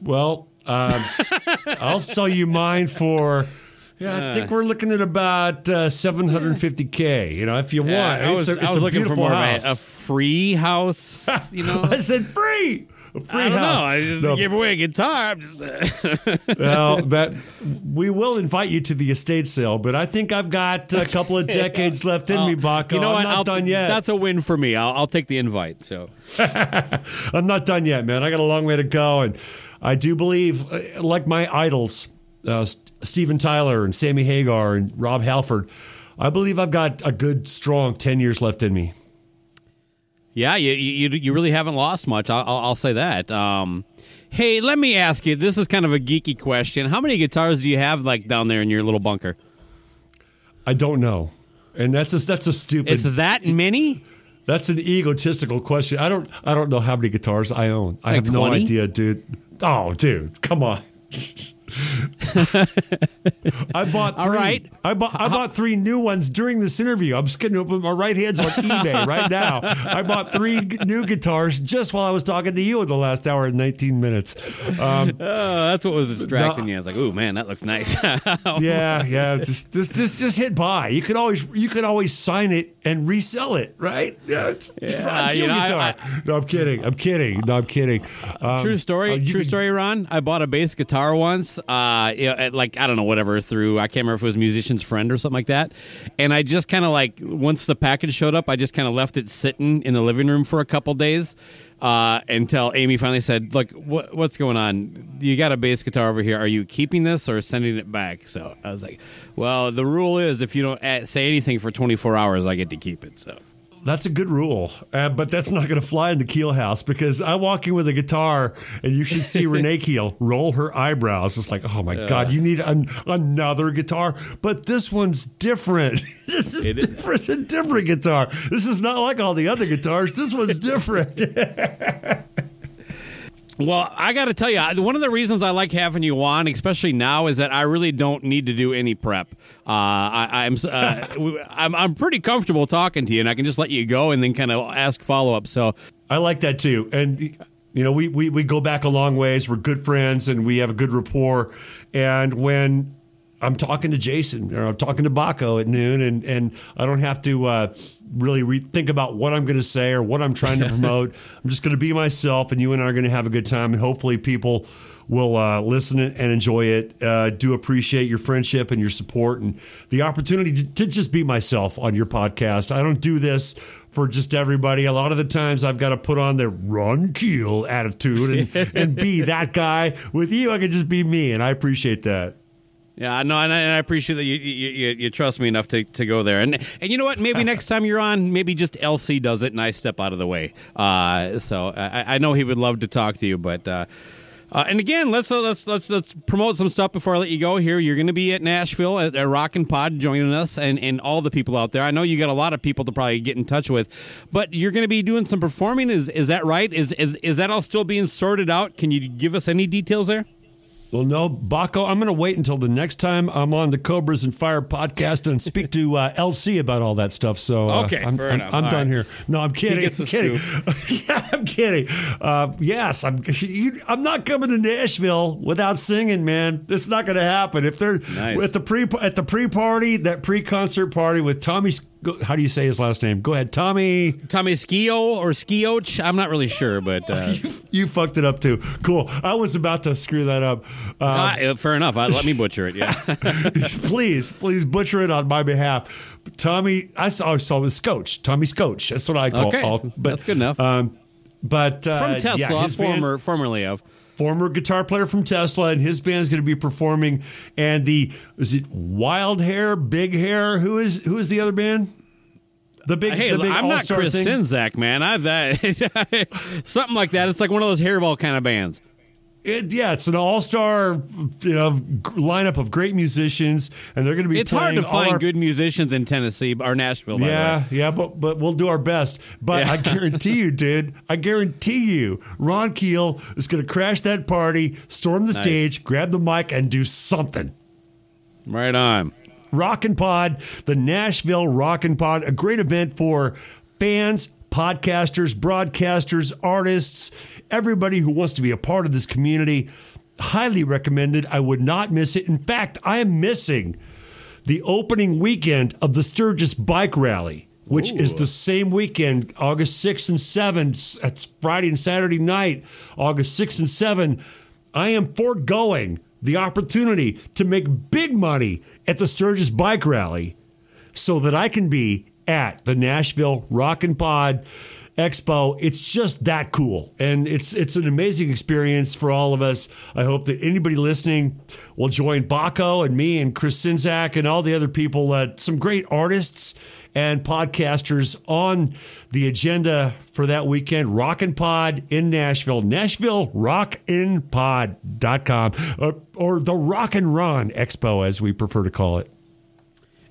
Well, um, I'll sell you mine for. Yeah, I think we're looking at about uh, 750k. You know, if you yeah, want, I was, it's a, it's I was a looking for more house. a, a free house. You know, I said free. A free I don't house. know. I just No, gave away a guitar. I'm just, well, that we will invite you to the estate sale, but I think I've got a couple of decades left in me, Baco. you know I'm what? not I'll, done yet. That's a win for me. I'll, I'll take the invite. So I'm not done yet, man. I got a long way to go, and I do believe, uh, like my idols, uh, Steven Tyler and Sammy Hagar and Rob Halford, I believe I've got a good, strong ten years left in me. Yeah, you you, you really haven't lost much. I'll, I'll say that. Um, hey, let me ask you. This is kind of a geeky question. How many guitars do you have like down there in your little bunker? I don't know, and that's a, that's a stupid. It's that many. That's an egotistical question. I don't I don't know how many guitars I own. I Like have no idea, dude. Oh, dude, come on. I bought three. All right. I bought I bought three new ones during this interview. I'm just getting open my right hands on eBay right now. I bought three g- new guitars just while I was talking to you in the last hour and 19 minutes. Um, Oh, that's what was distracting you. I was like, "Ooh, man, that looks nice." yeah, yeah. Just, just, just, just hit buy. You could always, you could always sign it and resell it, right? Yeah, Yeah, fun. you know, I- guitar. no, I'm kidding. I'm kidding. No, I'm kidding. Um, True story. uh, true could- story, Ron. I bought a bass guitar once. Uh, you know, at, like I don't know, whatever. Through I can't remember if it was musician's friend or something like that. And I just kind of like once the package showed up, I just kind of left it sitting in the living room for a couple days. Uh, until Amy finally said, "Look, what, what's going on? You got a bass guitar over here. Are you keeping this or sending it back?" So I was like, "Well, the rule is if you don't uh, say anything for 24 hours, I get to keep it." So That's a good rule, uh, but that's not going to fly in the Keel house because I walk in with a guitar and you should see Renee Keel roll her eyebrows. It's like, oh my God, you need an, another guitar, but this one's different. this is is. different. It's a different guitar. This is not like all the other guitars. This one's different. Well, I got to tell you, one of the reasons I like having you on, especially now, is that I really don't need to do any prep. Uh, I, I'm, uh, I'm I'm pretty comfortable talking to you, and I can just let you go and then kind of ask follow up. So, I like that too. And you know, we, we we go back a long ways. We're good friends and we have a good rapport. And when I'm talking to Jason or I'm talking to Baco at noon, and and I don't have to uh, really re- think about what I'm going to say or what I'm trying to promote. I'm just going to be myself, and you and I are going to have a good time, and hopefully people will uh, listen and enjoy it. Uh, do appreciate your friendship and your support and the opportunity to, to just be myself on your podcast. I don't do this for just everybody. A lot of the times I've got to put on the Ron Keel attitude and, and be that guy. With you, I can just be me, and I appreciate that. Yeah, no, and I, and I appreciate that you, you, you trust me enough to, to go there. And and you know what? Maybe next time you're on, maybe just LC does it and I step out of the way. Uh, so I, I know he would love to talk to you, but. Uh, uh, and again, let's uh, let's let's let's promote some stuff before I let you go. Here, you're going to be at Nashville at, at Rockin' Pod, joining us, and and all the people out there. I know you got a lot of people to probably get in touch with, but you're going to be doing some performing. Is is that right? Is is is that all still being sorted out? Can you give us any details there? Well, no, Baco, I'm going to wait until the next time I'm on the Cobras and Fire podcast and speak to uh, LC about all that stuff. So, uh, okay, I'm, fair I'm, enough. I'm All done right. here. No, I'm kidding. I'm kidding. yeah, I'm kidding. Uh, yes, I'm. You, I'm not coming to Nashville without singing, man. It's not going to happen. If they're Nice. at the pre at the pre party, that pre concert party with Tommy. Sc- How do you say his last name? Go ahead, Tommy. Tommy Skio or Skioch? I'm not really sure, but uh, You, you fucked it up too. Cool. I was about to screw that up. Uh, uh, fair enough. Uh, let me butcher it. Yeah. please, please butcher it on my behalf. Tommy, I saw, I saw with Scotch. Tommy Scotch. That's what I call. Okay. call- but, That's good enough. Um, but uh, From Tesla, yeah, his band- former formerly of. Former guitar player from Tesla, and his band's going to be performing. And the is it Wild Hair, Big Hair? Who is who is the other band? The big, Hey, the big I'm not Chris thing? Sinzak, man. I've that something like that. It's like one of those hairball kind of bands. It, yeah, it's an all-star you know, lineup of great musicians, and they're going to be. It's hard to find our- good musicians in Tennessee or Nashville. Yeah, yeah, but but we'll do our best. But Yeah. I guarantee you, dude, I guarantee you, Ron Keel is going to crash that party, storm the Nice. stage, grab the mic, and do something. right on. Rockin' Pod, the Nashville Rockin' Pod, a great event for fans, podcasters, broadcasters, artists, everybody who wants to be a part of this community. Highly recommended. I would not miss it. In fact, I am missing the opening weekend of the Sturgis Bike Rally, which is the same weekend, August 6th and 7th. That's Friday and Saturday night, August 6th and 7th. I am foregoing the opportunity to make big money at the Sturgis Bike Rally so that I can be at the Nashville Rockin' Pod Expo. It's just that cool. And it's it's an amazing experience for all of us. I hope that anybody listening will join Baco and me and Chris Sinzak and all the other people, uh, some great artists and podcasters on the agenda for that weekend. Rockin' Pod in Nashville. Nashville rock rockinpod.com or, or the Rock and Run Expo, as we prefer to call it.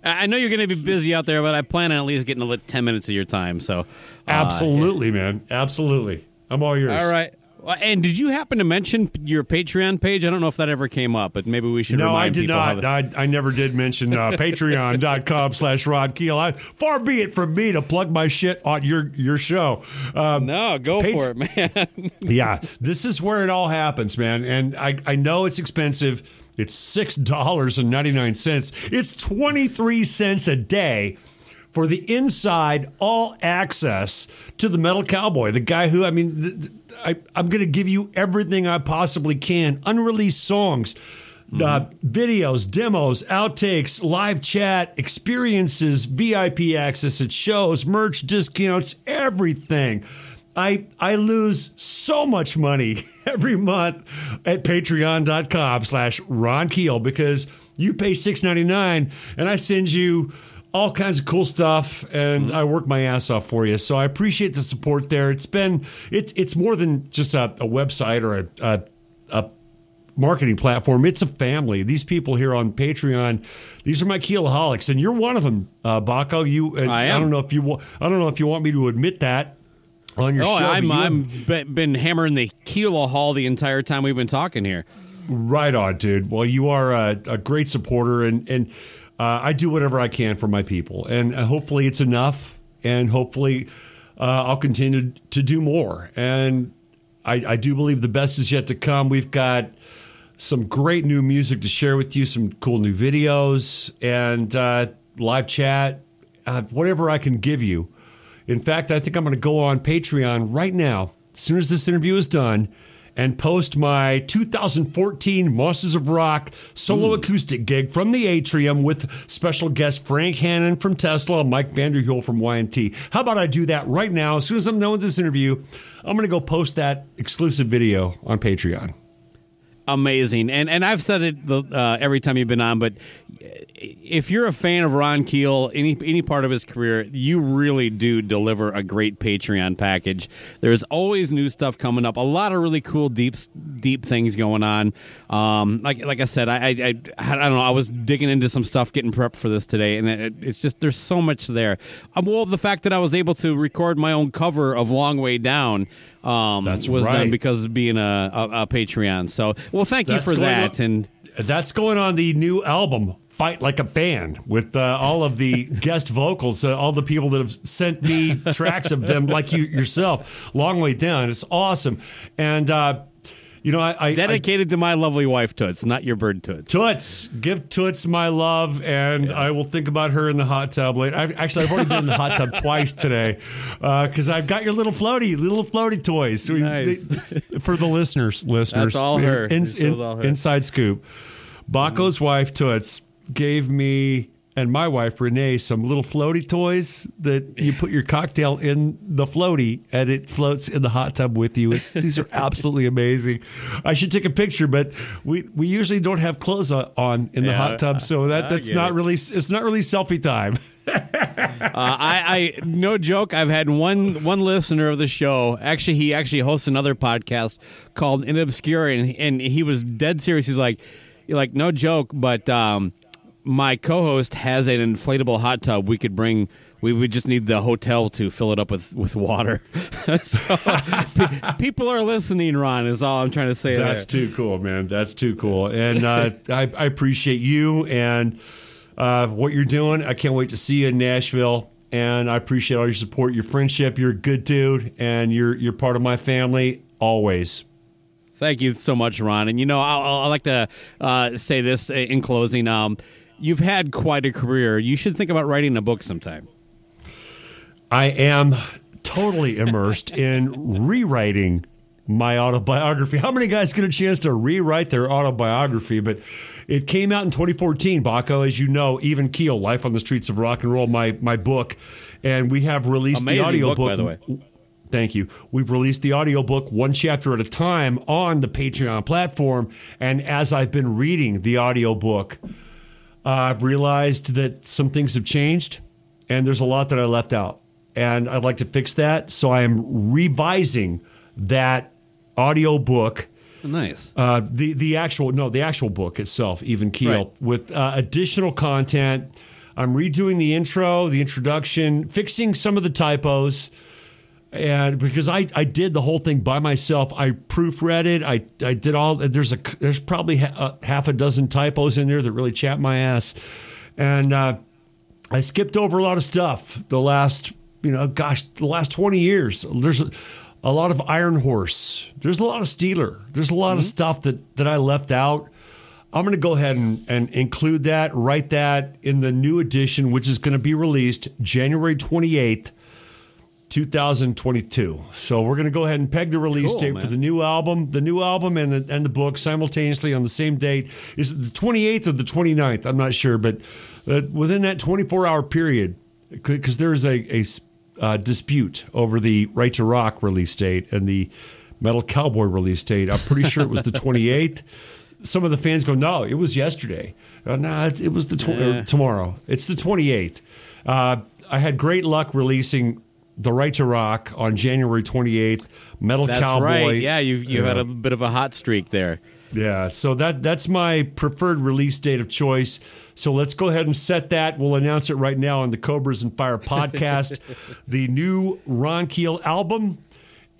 I know you're going to be busy out there, but I plan on at least getting a lit- ten minutes of your time. So, uh, Absolutely, man. Absolutely. I'm all yours. all right. And did you happen to mention your Patreon page? I don't know if that ever came up, but maybe we should. No, I did not. I, I never did mention uh, patreon.com slash Ron Keel. I, far be it from me to plug my shit on your, your show. Um, no, go Pat- for it, man. yeah, this is where it all happens, man. And I, I know it's expensive. It's $6.99. It's 23 cents a day for the inside all access to the Metal Cowboy, the guy who, I mean, th- th- I, I'm going to give you everything I possibly can, unreleased songs. Uh, videos, demos, outtakes, live chat, experiences, VIP access at shows, merch discounts, everything. I I lose so much money every month at patreon.com slash Ron Keel because you pay six ninety nine and I send you all kinds of cool stuff and I work my ass off for you. So I appreciate the support there. It's been it's it's more than just a, a website or a, a a marketing platform. It's a family. These people here on Patreon, these are my keelaholics, and you're one of them, uh, Baco. You, and I am. don't know if you, wa- I don't know if you want me to admit that on your Oh, show. I'm I'm be- been hammering the Kilo Hall the entire time we've been talking here. right on, dude. Well, you are a, a great supporter, and and uh, I do whatever I can for my people, and uh, hopefully it's enough, and hopefully uh, I'll continue to do more. And I, I do believe the best is yet to come. We've got some great new music to share with you, some cool new videos, and uh, live chat, uh, whatever I can give you. In fact, I think I'm going to go on Patreon right now, as soon as this interview is done, and post my 2014 Monsters of Rock solo acoustic gig from the Atrium with special guest Frank Hannon from Tesla and Mike Vanderhule from Y&T. How about I do that right now? As soon as I'm done with this interview, I'm going to go post that exclusive video on Patreon. amazing. And and I've said it uh, every time you've been on, but if you're a fan of Ron Keel, any any part of his career, you really do deliver a great Patreon package. There's always new stuff coming up. A lot of really cool deep deep things going on. Um, like like I said, I, I I, I don't know. I was digging into some stuff, getting prepped for this today, and it, it's just there's so much there. Um, well, the fact that I was able to record my own cover of Long Way Down um, That's was right. done because of being a, a, a Patreon. So, well, thank you for that. on- and That's going on the new album, Fight Like a Fan, with uh, all of the guest vocals, uh, all the people that have sent me tracks of them, like you yourself, long way down. It's awesome. And, uh, you know, I, I, I dedicated to my lovely wife Toots, not your bird Toots. Toots, give Toots my love, and I will think about her in the hot tub later. I've, actually, I've already been in the hot tub twice today because I've got your little floaty, little floaty toys Nice. they- for the listeners. Listeners, That's all her. In- in- all her. Inside scoop. Baco's wife Toots gave me and my wife Renee some little floaty toys that you put your cocktail in the floaty and it floats in the hot tub with you. These are absolutely amazing. I should take a picture, but we we usually don't have clothes on- in the Yeah, hot tub, so that that's not it. really it's not really selfie time. Uh, I, I, no joke. I've had one one listener of the show. Actually, he actually hosts another podcast called In Obscure, and, and he was dead serious. He's like, like no joke, but um, my co-host has an inflatable hot tub. We could bring. We would just need the hotel to fill it up with with water. so pe- people are listening. Ron is all I'm trying to say. That's there. too cool, man. That's too cool, and uh, I, I appreciate you and uh, what you're doing. I can't wait to see you in Nashville, and I appreciate all your support, your friendship. You're a good dude, and you're you're part of my family always. Thank you so much, Ron. And you know, I'll, I'll like to uh, say this in closing. Um, you've had quite a career. You should think about writing a book sometime. I am totally immersed in rewriting my autobiography. How many guys get a chance to rewrite their autobiography? But it came out in 2014, Baco, as you know, even Keel, Life on the Streets of Rock and Roll, my my book. And we have released Amazing the audiobook. book, by the way. Thank you. We've released the audiobook one chapter at a time on the Patreon platform. And as I've been reading the audiobook, uh, I've realized that some things have changed and there's a lot that I left out. And I'd like to fix that. So I am revising that audiobook Nice. uh, the the actual no the actual book itself even keel Right. with uh, additional content i'm redoing the intro the introduction fixing some of the typos and because I, I did the whole thing by myself i proofread it i, I did all there's a there's probably ha- a half a dozen typos in there that really chap my ass and uh, I skipped over a lot of stuff the last, you know, gosh, the last 20 years. There's a, a lot of Iron Horse. There's a lot of Steeler. There's a lot of stuff that, that I left out. I'm going to go ahead and, and include that, write that in the new edition, which is going to be released January 28th, 2022. So we're going to go ahead and peg the release Cool, date man. for the new album, the new album and the, and the book simultaneously on the same date. Is it the 28th or the 29th? I'm not sure, but uh, within that 24 hour period, because there is a uh, dispute over the Right to Rock release date and the Metal Cowboy release date. I'm pretty sure it was the 28th. Some of the fans go, no, it was yesterday. Uh, nah, it, it was the tw- Yeah. tomorrow. It's the 28th. Uh, I had great luck releasing the Right to Rock on January 28th. Metal That's Cowboy. right. Yeah, you've, you've had a bit of a hot streak there. Yeah, so that that's my preferred release date of choice. So let's go ahead and set that. We'll announce it right now on the Cobras and Fire podcast. the new Ron Keel album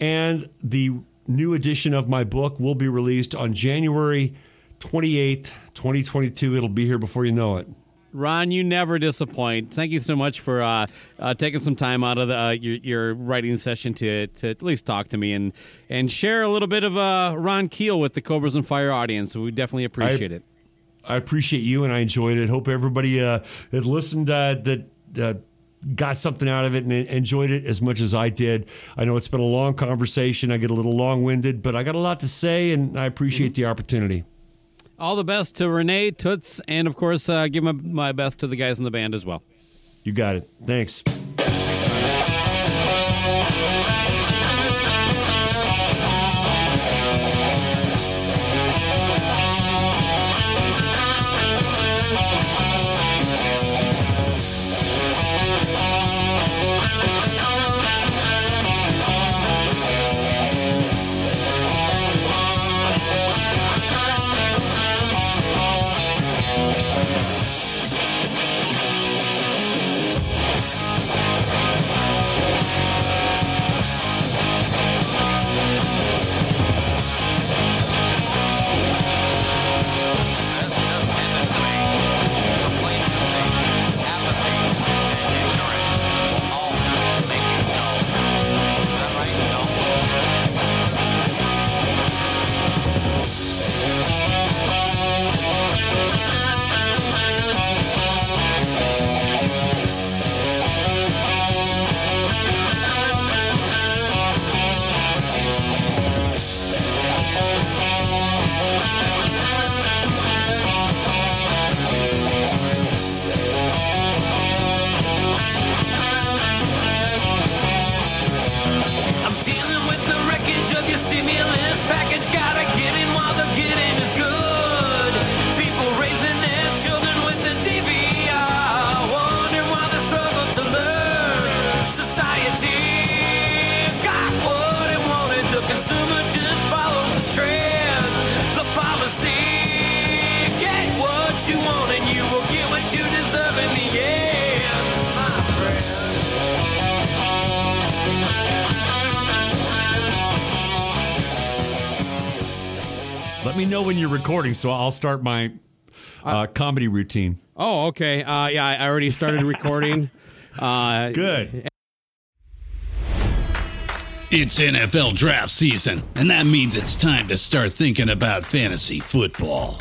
and the new edition of my book will be released on January 28th, 2022. It'll be here before you know it. Ron, you never disappoint. Thank you so much for uh, uh, taking some time out of the, uh, your, your writing session to, to at least talk to me and, and share a little bit of uh, Ron Keel with the Cobras and Fire audience. We definitely appreciate it. I appreciate you and I enjoyed it. Hope everybody uh, that listened uh, that uh, got something out of it and enjoyed it as much as I did. I know it's been a long conversation. I get a little long winded, but I got a lot to say and I appreciate the opportunity. All the best to Renee, Toots, and of course, uh, give my, my best to the guys in the band as well. You got it. Thanks. Recording, so I'll start my uh, comedy routine. Oh, okay. Uh, yeah, I already started recording. Uh, Good. It's NFL draft season, and that means it's time to start thinking about fantasy football.